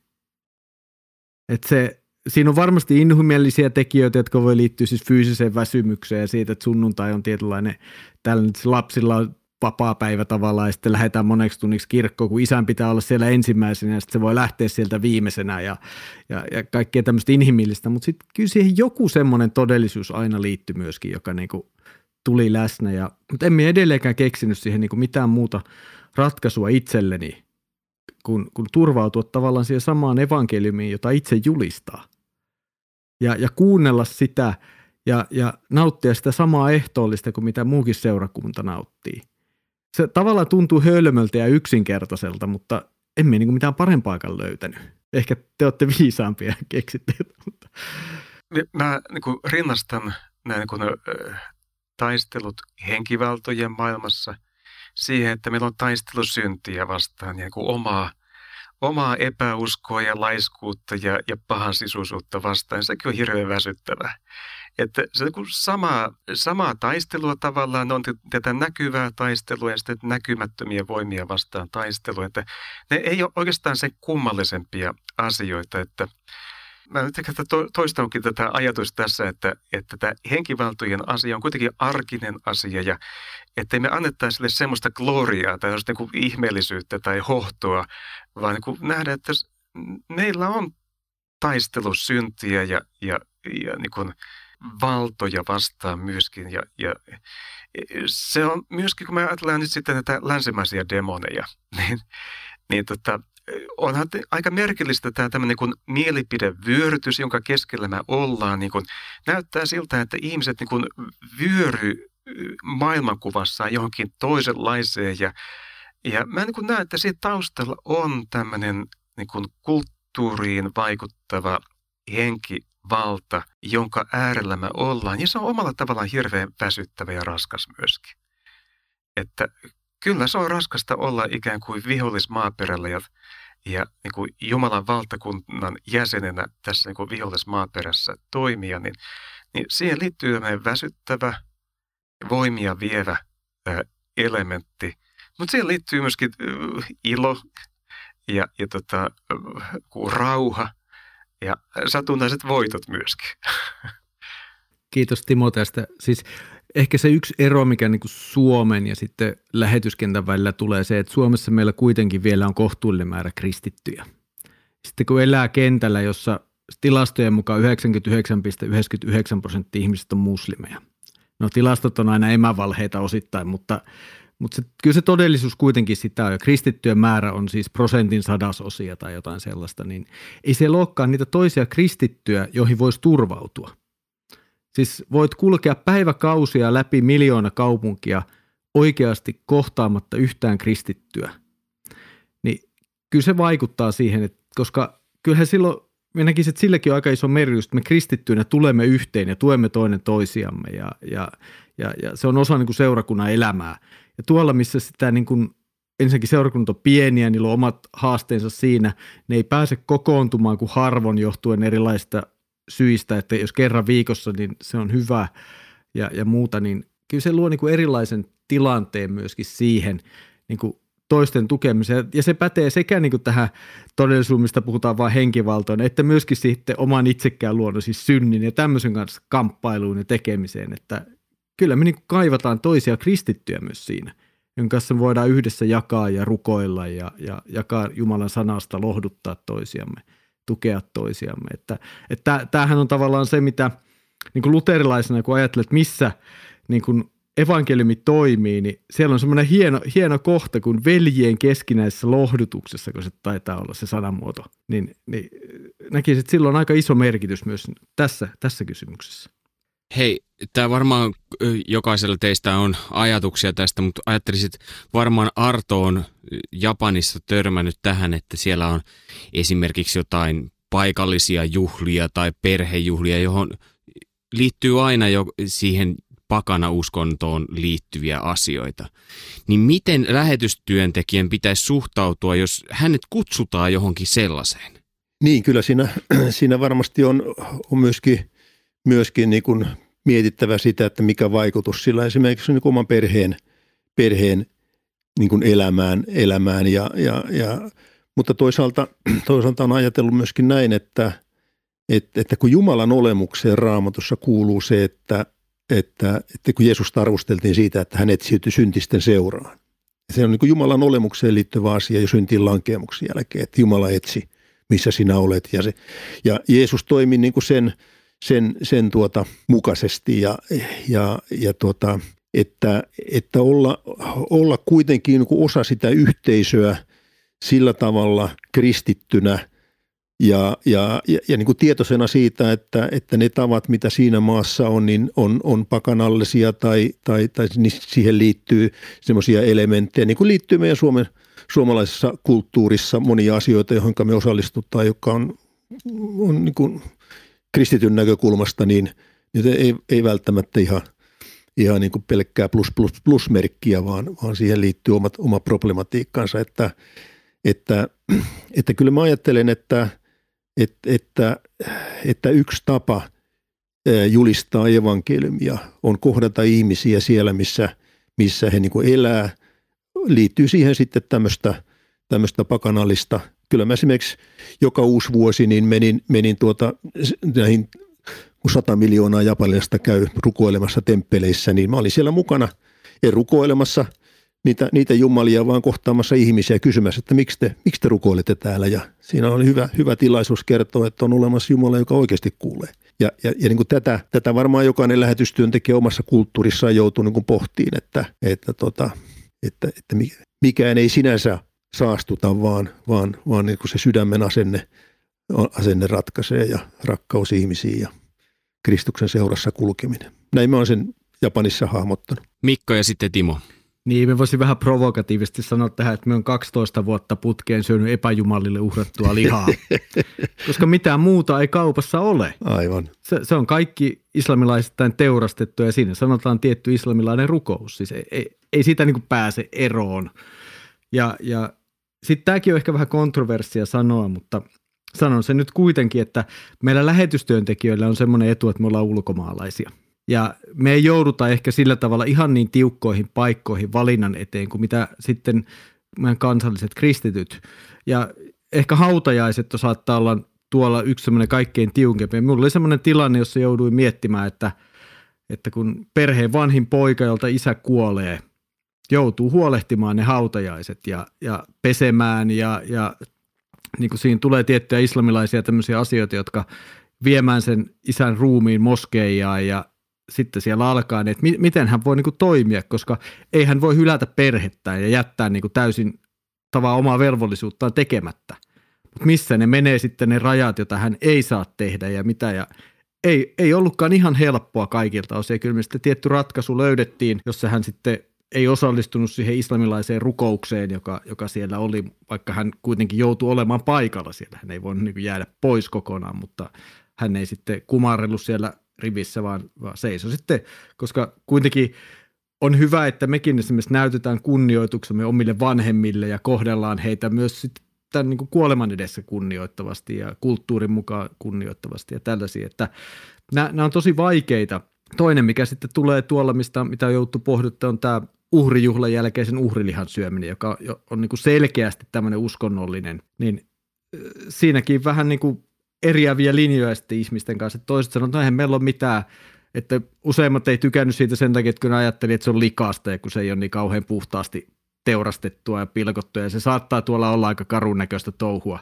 Speaker 2: Et se, siinä on varmasti inhimillisiä tekijöitä, jotka voi liittyä siis fyysiseen väsymykseen ja siitä, että sunnuntai on tietynlainen, tällainen lapsilla on vapaa päivä tavallaan ja sitten lähdetään moneksi tunniksi kirkkoon, kun isän pitää olla siellä ensimmäisenä ja sitten se voi lähteä sieltä viimeisenä ja, ja, ja kaikkea tämmöistä inhimillistä, mutta sitten kyllä siihen joku semmoinen todellisuus aina liittyy myöskin, joka niinku tuli läsnä, ja, mutta emme edelleenkään keksinyt siihen niinku mitään muuta ratkaisua itselleni kun, kun turvautua tavallaan siihen samaan evankeliumiin, jota itse julistaa. Ja, ja kuunnella sitä ja, ja nauttia sitä samaa ehtoollista kuin mitä muukin seurakunta nauttii. Se tavallaan tuntuu hölmöltä ja yksinkertaiselta, mutta emme niin mitään parempaakaan löytänyt. Ehkä te olette viisaampia <laughs> keksitte. Mutta.
Speaker 4: Mä niin kuin rinnastan nämä niin kuin, taistelut henkivaltojen maailmassa – siihen, että meillä on taistelu syntiä vastaan ja niin omaa, omaa epäuskoa ja laiskuutta ja, ja pahan sisuisuutta vastaan. Sekin on hirveän väsyttävää. Että se on sama, samaa taistelua tavallaan, on tätä näkyvää taistelua ja sitten näkymättömiä voimia vastaan taistelua. Että ne ei ole oikeastaan sen kummallisempia asioita, että mä nyt ehkä toistankin tätä ajatusta tässä, että, että tämä henkivaltojen asia on kuitenkin arkinen asia ja ettei me annettaisi sille semmoista gloriaa tai niin kuin ihmeellisyyttä tai hohtoa, vaan niin kuin nähdä, että meillä on taistelu syntiä ja, ja, ja niin kuin valtoja vastaan myöskin. Ja, ja se on myöskin, kun me ajatellaan nyt sitten näitä länsimaisia demoneja, <laughs> niin, niin tota, onhan aika merkillistä tämä tämmöinen kuin mielipidevyörytys, jonka keskellä me ollaan. Niin kuin, näyttää siltä, että ihmiset niin kuin vyöry maailmankuvassaan johonkin toisenlaiseen. Ja, ja mä niin kuin näen, että siitä taustalla on tämmöinen niin kuin kulttuuriin vaikuttava henkivalta, jonka äärellä me ollaan. Ja se on omalla tavallaan hirveän väsyttävä ja raskas myöskin. Että kyllä se on raskasta olla ikään kuin vihollismaaperällä ja, ja niin kuin Jumalan valtakunnan jäsenenä tässä niin kuin vihollismaaperässä toimia, niin, niin siihen liittyy tämmöinen väsyttävä, voimia vievä ää, elementti. Mutta siihen liittyy myöskin ilo ja, ja tota, rauha ja satunnaiset voitot myöskin.
Speaker 2: Kiitos Timo tästä. Siis ehkä se yksi ero, mikä niin kuin Suomen ja sitten lähetyskentän välillä tulee se, että Suomessa meillä kuitenkin vielä on kohtuullinen määrä kristittyjä. Sitten kun elää kentällä, jossa tilastojen mukaan 99,99 prosenttia ihmisistä on muslimeja. No tilastot on aina emävalheita osittain, mutta, mutta se, kyllä se todellisuus kuitenkin sitä on. Ja kristittyjen määrä on siis prosentin sadasosia tai jotain sellaista, niin ei se olekaan niitä toisia kristittyjä, joihin voisi turvautua. Siis voit kulkea päiväkausia läpi miljoona kaupunkia oikeasti kohtaamatta yhtään kristittyä. Niin kyllä se vaikuttaa siihen, että koska kyllähän silloin, minä näkisin, että silläkin on aika iso merkitys, että me kristittyinä tulemme yhteen ja tuemme toinen toisiamme ja, ja, ja, ja se on osa niin kuin seurakunnan elämää. Ja tuolla, missä sitä niin kuin, ensinnäkin seurakunta on pieniä, niillä on omat haasteensa siinä, ne ei pääse kokoontumaan kuin harvon johtuen erilaista syistä, että jos kerran viikossa, niin se on hyvä ja, ja muuta, niin kyllä se luo niin kuin erilaisen tilanteen myöskin siihen niin kuin toisten tukemiseen. Ja se pätee sekä niin kuin tähän todellisuuteen, mistä puhutaan vain henkivaltoon, että myöskin sitten oman itsekään luonnon, siis synnin ja tämmöisen kanssa kamppailuun ja tekemiseen. Että kyllä me niin kaivataan toisia kristittyjä myös siinä, jonka kanssa voidaan yhdessä jakaa ja rukoilla ja, ja jakaa Jumalan sanasta, lohduttaa toisiamme – tukea toisiamme. Että, että tämähän on tavallaan se, mitä niin kuin luterilaisena, kun ajattelet, missä niin kuin evankeliumi toimii, niin siellä on semmoinen hieno, hieno kohta kuin veljien keskinäisessä lohdutuksessa, kun se taitaa olla se sanamuoto, niin, niin näkisin, että sillä on aika iso merkitys myös tässä, tässä kysymyksessä.
Speaker 3: Hei, tämä varmaan jokaisella teistä on ajatuksia tästä, mutta ajattelisit, varmaan Arto on Japanissa törmännyt tähän, että siellä on esimerkiksi jotain paikallisia juhlia tai perhejuhlia, johon liittyy aina jo siihen pakana uskontoon liittyviä asioita. Niin miten lähetystyöntekijän pitäisi suhtautua, jos hänet kutsutaan johonkin sellaiseen?
Speaker 1: Niin, kyllä siinä, <clears throat> siinä varmasti on, on myöskin myöskin niin kuin mietittävä sitä, että mikä vaikutus sillä esimerkiksi niin oman perheen, perheen niin kuin elämään, elämään ja, ja, ja, mutta toisaalta, toisaalta on ajatellut myöskin näin, että, että, että kun Jumalan olemukseen raamatussa kuuluu se, että, että, että kun Jeesus arvosteltiin siitä, että hän etsiytyi syntisten seuraan. Se on niin kuin Jumalan olemukseen liittyvä asia jo syntiin lankeemuksen jälkeen, että Jumala etsi, missä sinä olet. Ja, se, ja Jeesus toimi niin kuin sen – sen, sen tuota mukaisesti ja, ja, ja tuota, että, että olla, olla kuitenkin niin osa sitä yhteisöä sillä tavalla kristittynä ja, ja, ja, ja niin kuin tietoisena siitä, että, että ne tavat, mitä siinä maassa on, niin on, on pakanallisia tai, tai, tai siihen liittyy semmoisia elementtejä, niin kuin liittyy meidän Suomen, suomalaisessa kulttuurissa monia asioita, joihin me osallistutaan, joka on, on niin kuin kristityn näkökulmasta, niin, niin ei, ei välttämättä ihan, ihan niin kuin pelkkää plus, plus, plusmerkkiä, vaan, vaan siihen liittyy omat, oma problematiikkansa, että, että, että kyllä mä ajattelen, että, että, että, että yksi tapa julistaa evankeliumia on kohdata ihmisiä siellä, missä, missä he niin elää. Liittyy siihen sitten tämmöistä, tämmöistä pakanallista kyllä mä esimerkiksi joka uusi vuosi niin menin, menin tuota, näihin kun sata miljoonaa japanilaista käy rukoilemassa temppeleissä, niin mä olin siellä mukana, en rukoilemassa niitä, niitä jumalia, vaan kohtaamassa ihmisiä kysymässä, että miksi te, miksi te rukoilette täällä. Ja siinä oli hyvä, hyvä tilaisuus kertoa, että on olemassa Jumala, joka oikeasti kuulee. Ja, ja, ja niin kuin tätä, tätä varmaan jokainen lähetystyöntekijä omassa kulttuurissaan joutuu niin pohtiin, että, että, tota, että, että mikään ei sinänsä saastuta, vaan, vaan, vaan niin kuin se sydämen asenne, asenne ratkaisee ja rakkaus ihmisiin ja Kristuksen seurassa kulkeminen. Näin mä oon sen Japanissa hahmottanut.
Speaker 3: Mikko ja sitten Timo.
Speaker 2: Niin, me voisin vähän provokatiivisesti sanoa tähän, että me on 12 vuotta putkeen syönyt epäjumalille uhrattua lihaa, <laughs> koska mitään muuta ei kaupassa ole.
Speaker 1: Aivan.
Speaker 2: Se, se on kaikki islamilaisittain teurastettu ja siinä sanotaan tietty islamilainen rukous. Siis ei, ei, ei siitä niin pääse eroon. Ja, ja sitten tämäkin on ehkä vähän kontroversia sanoa, mutta sanon sen nyt kuitenkin, että meillä lähetystyöntekijöillä on semmoinen etu, että me ollaan ulkomaalaisia. Ja me ei jouduta ehkä sillä tavalla ihan niin tiukkoihin paikkoihin valinnan eteen kuin mitä sitten meidän kansalliset kristityt. Ja ehkä hautajaiset saattaa olla tuolla yksi semmoinen kaikkein tiukempi. Minulla oli semmoinen tilanne, jossa jouduin miettimään, että, että kun perheen vanhin poika, jolta isä kuolee, joutuu huolehtimaan ne hautajaiset ja, ja pesemään ja, ja niin kuin siinä tulee tiettyjä islamilaisia tämmöisiä asioita, jotka viemään sen isän ruumiin moskeijaan ja sitten siellä alkaa, että mi- miten hän voi niin kuin toimia, koska ei hän voi hylätä perhettään ja jättää niin kuin täysin tavaa omaa velvollisuuttaan tekemättä. Mutta missä ne menee sitten ne rajat, joita hän ei saa tehdä ja mitä ja ei, ei ollutkaan ihan helppoa kaikilta osin. Kyllä me sitten tietty ratkaisu löydettiin, jossa hän sitten ei osallistunut siihen islamilaiseen rukoukseen, joka, joka siellä oli, vaikka hän kuitenkin joutui olemaan paikalla siellä. Hän ei voinut niin jäädä pois kokonaan, mutta hän ei sitten kumarrellut siellä rivissä, vaan, vaan seisoi sitten, koska kuitenkin on hyvä, että mekin esimerkiksi näytetään kunnioituksemme omille vanhemmille ja kohdellaan heitä myös sitten tämän niin kuin kuoleman edessä kunnioittavasti ja kulttuurin mukaan kunnioittavasti ja tällaisia, että nämä, nämä on tosi vaikeita. Toinen, mikä sitten tulee tuolla, mistä, mitä on jouduttu pohdittaa, on tämä uhrijuhlan jälkeisen uhrilihan syöminen, joka on niin kuin selkeästi tämmöinen uskonnollinen, niin siinäkin vähän niin kuin eriäviä linjoja sitten ihmisten kanssa. Toiset sanoo, että no eihän meillä ole mitään, että useimmat ei tykännyt siitä sen takia, että kun ajatteli, että se on likasta ja kun se ei ole niin kauhean puhtaasti teurastettua ja pilkottua ja se saattaa tuolla olla aika karun näköistä touhua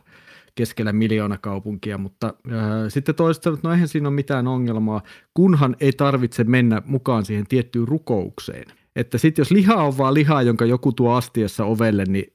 Speaker 2: keskellä miljoona kaupunkia, mutta äh, sitten toiset sanoo, että no eihän siinä ole mitään ongelmaa, kunhan ei tarvitse mennä mukaan siihen tiettyyn rukoukseen. Että sitten jos liha on vaan lihaa, jonka joku tuo astiassa ovelle, niin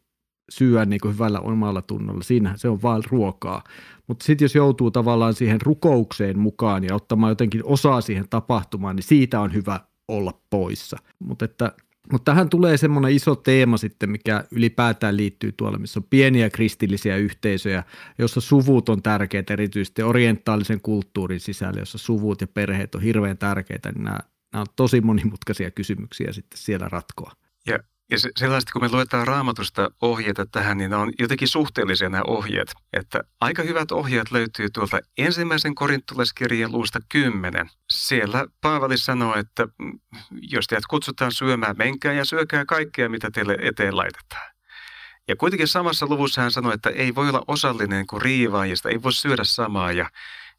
Speaker 2: syödä niin kuin hyvällä omalla tunnolla. Siinä se on vain ruokaa. Mutta sitten jos joutuu tavallaan siihen rukoukseen mukaan ja ottamaan jotenkin osaa siihen tapahtumaan, niin siitä on hyvä olla poissa. Mutta että mutta tähän tulee semmoinen iso teema sitten, mikä ylipäätään liittyy tuolla, missä on pieniä kristillisiä yhteisöjä, jossa suvut on tärkeitä, erityisesti orientaalisen kulttuurin sisällä, jossa suvut ja perheet on hirveän tärkeitä, niin nämä, nämä on tosi monimutkaisia kysymyksiä sitten siellä ratkoa.
Speaker 4: Ja ja se, sellaista, kun me luetaan raamatusta ohjeita tähän, niin on jotenkin suhteellisia nämä ohjeet. Että aika hyvät ohjeet löytyy tuolta ensimmäisen korintolaiskirjan luusta 10. Siellä Paavali sanoo, että mm, jos teidät kutsutaan syömään, menkää ja syökää kaikkea, mitä teille eteen laitetaan. Ja kuitenkin samassa luvussa hän sanoi, että ei voi olla osallinen kuin riivaajista, ei voi syödä samaa. Ja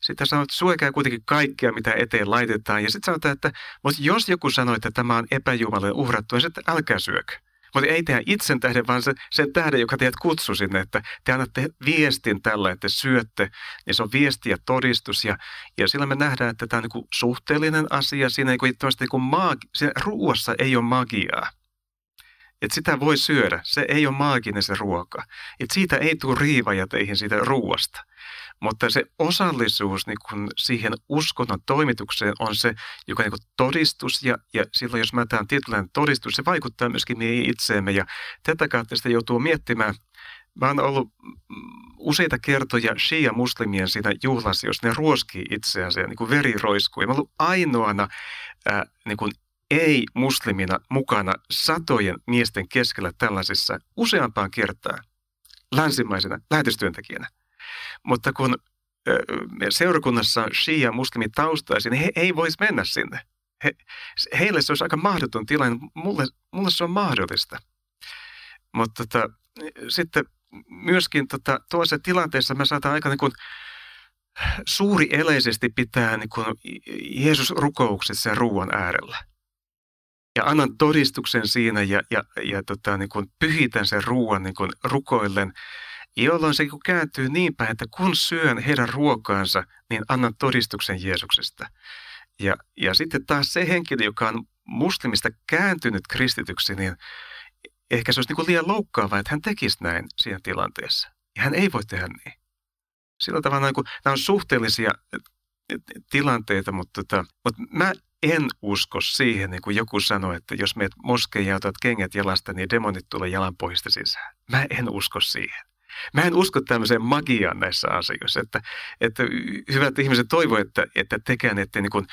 Speaker 4: sitten sanotaan, että syökää kuitenkin kaikkea, mitä eteen laitetaan. Ja sitten sanotaan, että mutta jos joku sanoo, että tämä on epäjumalle uhrattu, niin sitten älkää syökö. Mutta ei tehdä itsen tähden, vaan sen, sen tähden, joka teidät kutsui sinne, että te annatte viestin tällä, että te syötte. Ja se on viesti ja todistus. Ja, ja sillä me nähdään, että tämä on niin suhteellinen asia. Siinä kuin, niin kuin maagi, siinä ruuassa ei ole magiaa. Että sitä voi syödä. Se ei ole maaginen se ruoka. Että siitä ei tule riivaja teihin siitä ruuasta. Mutta se osallisuus niin kun siihen uskonnon toimitukseen on se, joka niin todistus, ja, ja silloin jos mä tämän tietynlainen todistus, se vaikuttaa myöskin meihin itseemme, ja tätä kautta sitä joutuu miettimään. Mä oon ollut useita kertoja shia-muslimien siinä juhlassa, jos ne ruoskii itseänsä ja niin kuin veri roiskuu. Ja mä ollut ainoana ää, niin kuin ei-muslimina mukana satojen miesten keskellä tällaisissa useampaan kertaa länsimaisena lähetystyöntekijänä. Mutta kun seurakunnassa shia muslimitaustaisia, niin he ei voisi mennä sinne. He, heille se olisi aika mahdoton tilanne. Mulle, mulle se on mahdollista. Mutta tota, sitten myöskin tota, toisessa tilanteessa me saadaan aika niin kuin suuri eleisesti pitää niin kuin Jeesus rukouksessa ja ruoan äärellä. Ja annan todistuksen siinä ja, ja, ja tota, niin kuin pyhitän sen ruoan niin kuin rukoillen, jolloin se kääntyy niin päin, että kun syön heidän ruokaansa, niin annan todistuksen Jeesuksesta. Ja, ja sitten taas se henkilö, joka on muslimista kääntynyt kristityksi, niin ehkä se olisi niin kuin liian loukkaavaa, että hän tekisi näin siinä tilanteessa. Ja hän ei voi tehdä niin. Sillä tavalla niin kuin, nämä on suhteellisia tilanteita, mutta, tota, mutta mä en usko siihen, niin kuin joku sanoi, että jos meet moskeja ja otat kengät jalasta, niin demonit tulee jalan pohjista sisään. Mä en usko siihen. Mä en usko tämmöiseen magiaan näissä asioissa, että, että hyvät ihmiset toivoo, että, että tekään, että niin kuin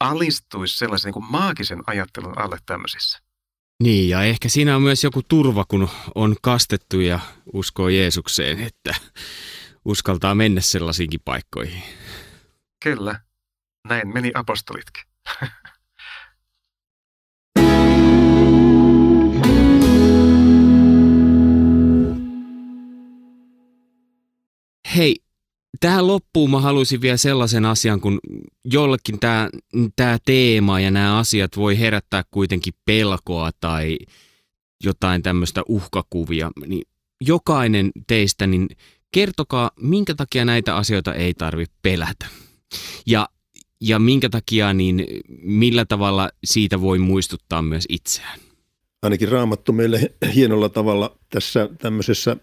Speaker 4: alistuisi sellaisen niin kuin maagisen ajattelun alle tämmöisissä.
Speaker 3: Niin, ja ehkä siinä on myös joku turva, kun on kastettu ja uskoo Jeesukseen, että uskaltaa mennä sellaisiinkin paikkoihin.
Speaker 4: Kyllä, näin meni apostolitkin. <laughs>
Speaker 3: Hei, tähän loppuun mä haluaisin vielä sellaisen asian, kun jollekin tämä, tämä teema ja nämä asiat voi herättää kuitenkin pelkoa tai jotain tämmöistä uhkakuvia, niin jokainen teistä, niin kertokaa, minkä takia näitä asioita ei tarvitse pelätä. Ja, ja minkä takia, niin millä tavalla siitä voi muistuttaa myös itseään.
Speaker 1: Ainakin Raamattu meille hienolla tavalla tässä tämmöisessä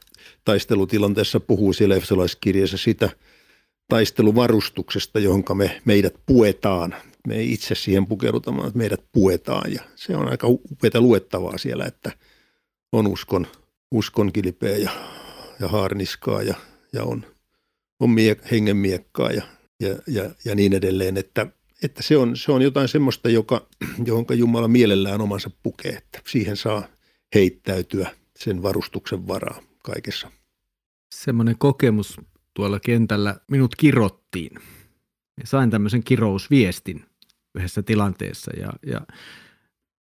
Speaker 1: taistelutilanteessa puhuu siellä Efesolaiskirjassa sitä taisteluvarustuksesta, johon me, meidät puetaan. Me ei itse siihen pukeuduta, vaan meidät puetaan ja se on aika upeaa luettavaa siellä, että on uskon, uskon kilpeä ja, ja haarniskaa ja, ja on, on mie, hengen miekkaa ja, ja, ja, ja niin edelleen, että, että se, on, se on jotain semmoista, joka, johon Jumala mielellään omansa pukee, että siihen saa heittäytyä sen varustuksen varaa kaikessa.
Speaker 2: Semmoinen kokemus tuolla kentällä, minut kirottiin. Ja sain tämmöisen kirousviestin yhdessä tilanteessa ja, ja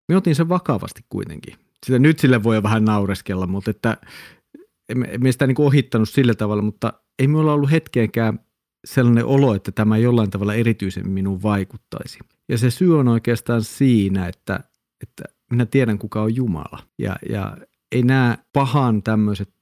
Speaker 2: me otin sen vakavasti kuitenkin. Sitä nyt sille voi vähän naureskella, mutta että emme, emme sitä niin ohittanut sillä tavalla, mutta ei minulla ollut hetkeenkään sellainen olo, että tämä jollain tavalla erityisemmin minuun vaikuttaisi. Ja se syy on oikeastaan siinä, että, että minä tiedän kuka on Jumala. Ja, ja ei nämä pahan tämmöiset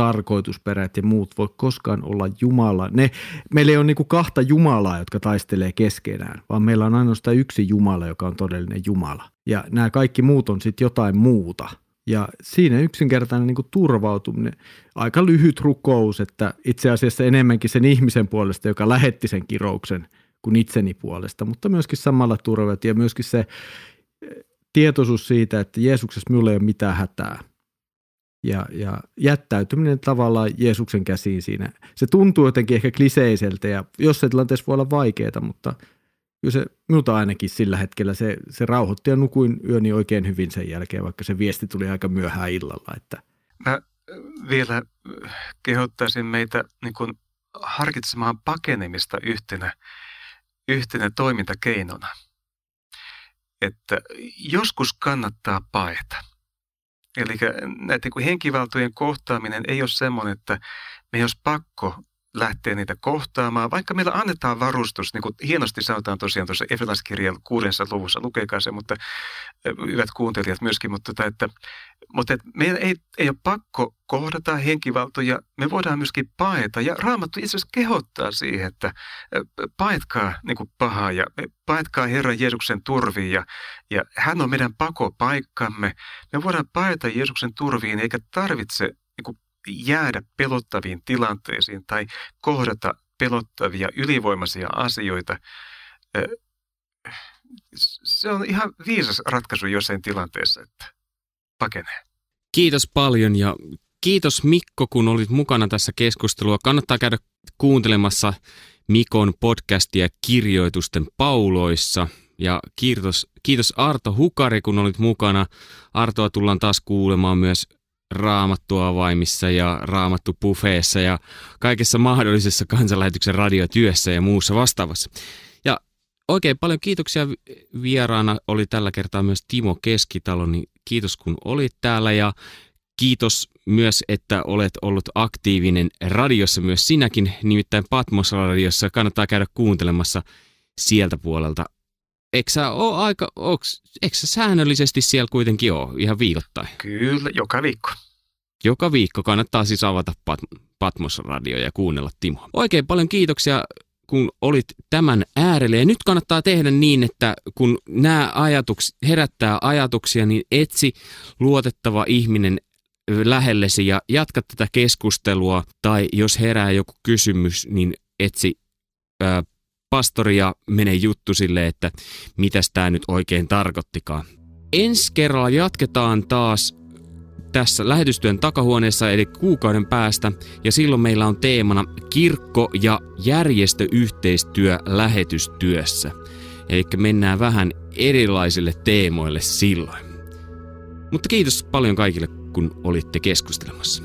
Speaker 2: tarkoitusperät ja muut voi koskaan olla Jumala. Ne, meillä ei ole niin kahta Jumalaa, jotka taistelee keskenään, vaan meillä on ainoastaan yksi Jumala, joka on todellinen Jumala. Ja nämä kaikki muut on sitten jotain muuta. Ja siinä yksinkertainen niin turvautuminen, aika lyhyt rukous, että itse asiassa enemmänkin sen ihmisen puolesta, joka lähetti sen kirouksen, kuin itseni puolesta, mutta myöskin samalla turvat ja myöskin se eh, tietoisuus siitä, että Jeesuksessa minulla ei ole mitään hätää ja, ja jättäytyminen tavallaan Jeesuksen käsiin siinä. Se tuntuu jotenkin ehkä kliseiseltä ja jossain tilanteessa voi olla vaikeaa, mutta kyllä se minulta ainakin sillä hetkellä se, se rauhoitti ja nukuin yöni oikein hyvin sen jälkeen, vaikka se viesti tuli aika myöhään illalla. Että.
Speaker 4: Mä vielä kehottaisin meitä niin kuin harkitsemaan pakenemista yhtenä, yhtenä toimintakeinona. Että joskus kannattaa paeta – Eli näiden henkivaltojen kohtaaminen ei ole semmoinen, että me olisi pakko lähteä niitä kohtaamaan, vaikka meillä annetaan varustus, niin kuin hienosti sanotaan tosiaan tuossa Efelaskirjan kuudessa luvussa, lukekaa se, mutta hyvät kuuntelijat myöskin, mutta, tota, että, mutta että meidän ei, ei ole pakko kohdata henkivaltoja, me voidaan myöskin paeta, ja Raamattu itse asiassa kehottaa siihen, että paetkaa niin kuin pahaa, ja paetkaa Herran Jeesuksen turviin, ja, ja hän on meidän pakopaikkamme, me voidaan paeta Jeesuksen turviin, eikä tarvitse niin kuin jäädä pelottaviin tilanteisiin tai kohdata pelottavia ylivoimaisia asioita. Se on ihan viisas ratkaisu jossain tilanteessa, että pakenee.
Speaker 3: Kiitos paljon ja kiitos Mikko, kun olit mukana tässä keskustelua. Kannattaa käydä kuuntelemassa Mikon podcastia kirjoitusten pauloissa. Ja kiitos, kiitos Arto Hukari, kun olit mukana. Artoa tullaan taas kuulemaan myös raamattuavaimissa ja raamattu pufeessa ja kaikessa mahdollisessa kansanlähetyksen radiotyössä ja muussa vastaavassa. Ja oikein paljon kiitoksia vieraana oli tällä kertaa myös Timo Keskitalo, niin kiitos kun olit täällä ja Kiitos myös, että olet ollut aktiivinen radiossa myös sinäkin, nimittäin Patmos-radiossa kannattaa käydä kuuntelemassa sieltä puolelta. Eikö sä, ole aika, onks, eikö sä säännöllisesti siellä kuitenkin ole, ihan viikoittain?
Speaker 4: Kyllä, joka viikko.
Speaker 3: Joka viikko kannattaa siis avata Pat- Patmos-radio ja kuunnella Timo. Oikein paljon kiitoksia kun olit tämän äärelle. Ja nyt kannattaa tehdä niin, että kun nämä ajatuks, herättää ajatuksia, niin etsi luotettava ihminen lähellesi ja jatka tätä keskustelua. Tai jos herää joku kysymys, niin etsi pastori ja mene juttu sille, että mitäs tämä nyt oikein tarkoittikaan. Ensi kerralla jatketaan taas tässä lähetystyön takahuoneessa eli kuukauden päästä ja silloin meillä on teemana kirkko- ja järjestöyhteistyö lähetystyössä. Eli mennään vähän erilaisille teemoille silloin. Mutta kiitos paljon kaikille, kun olitte keskustelemassa.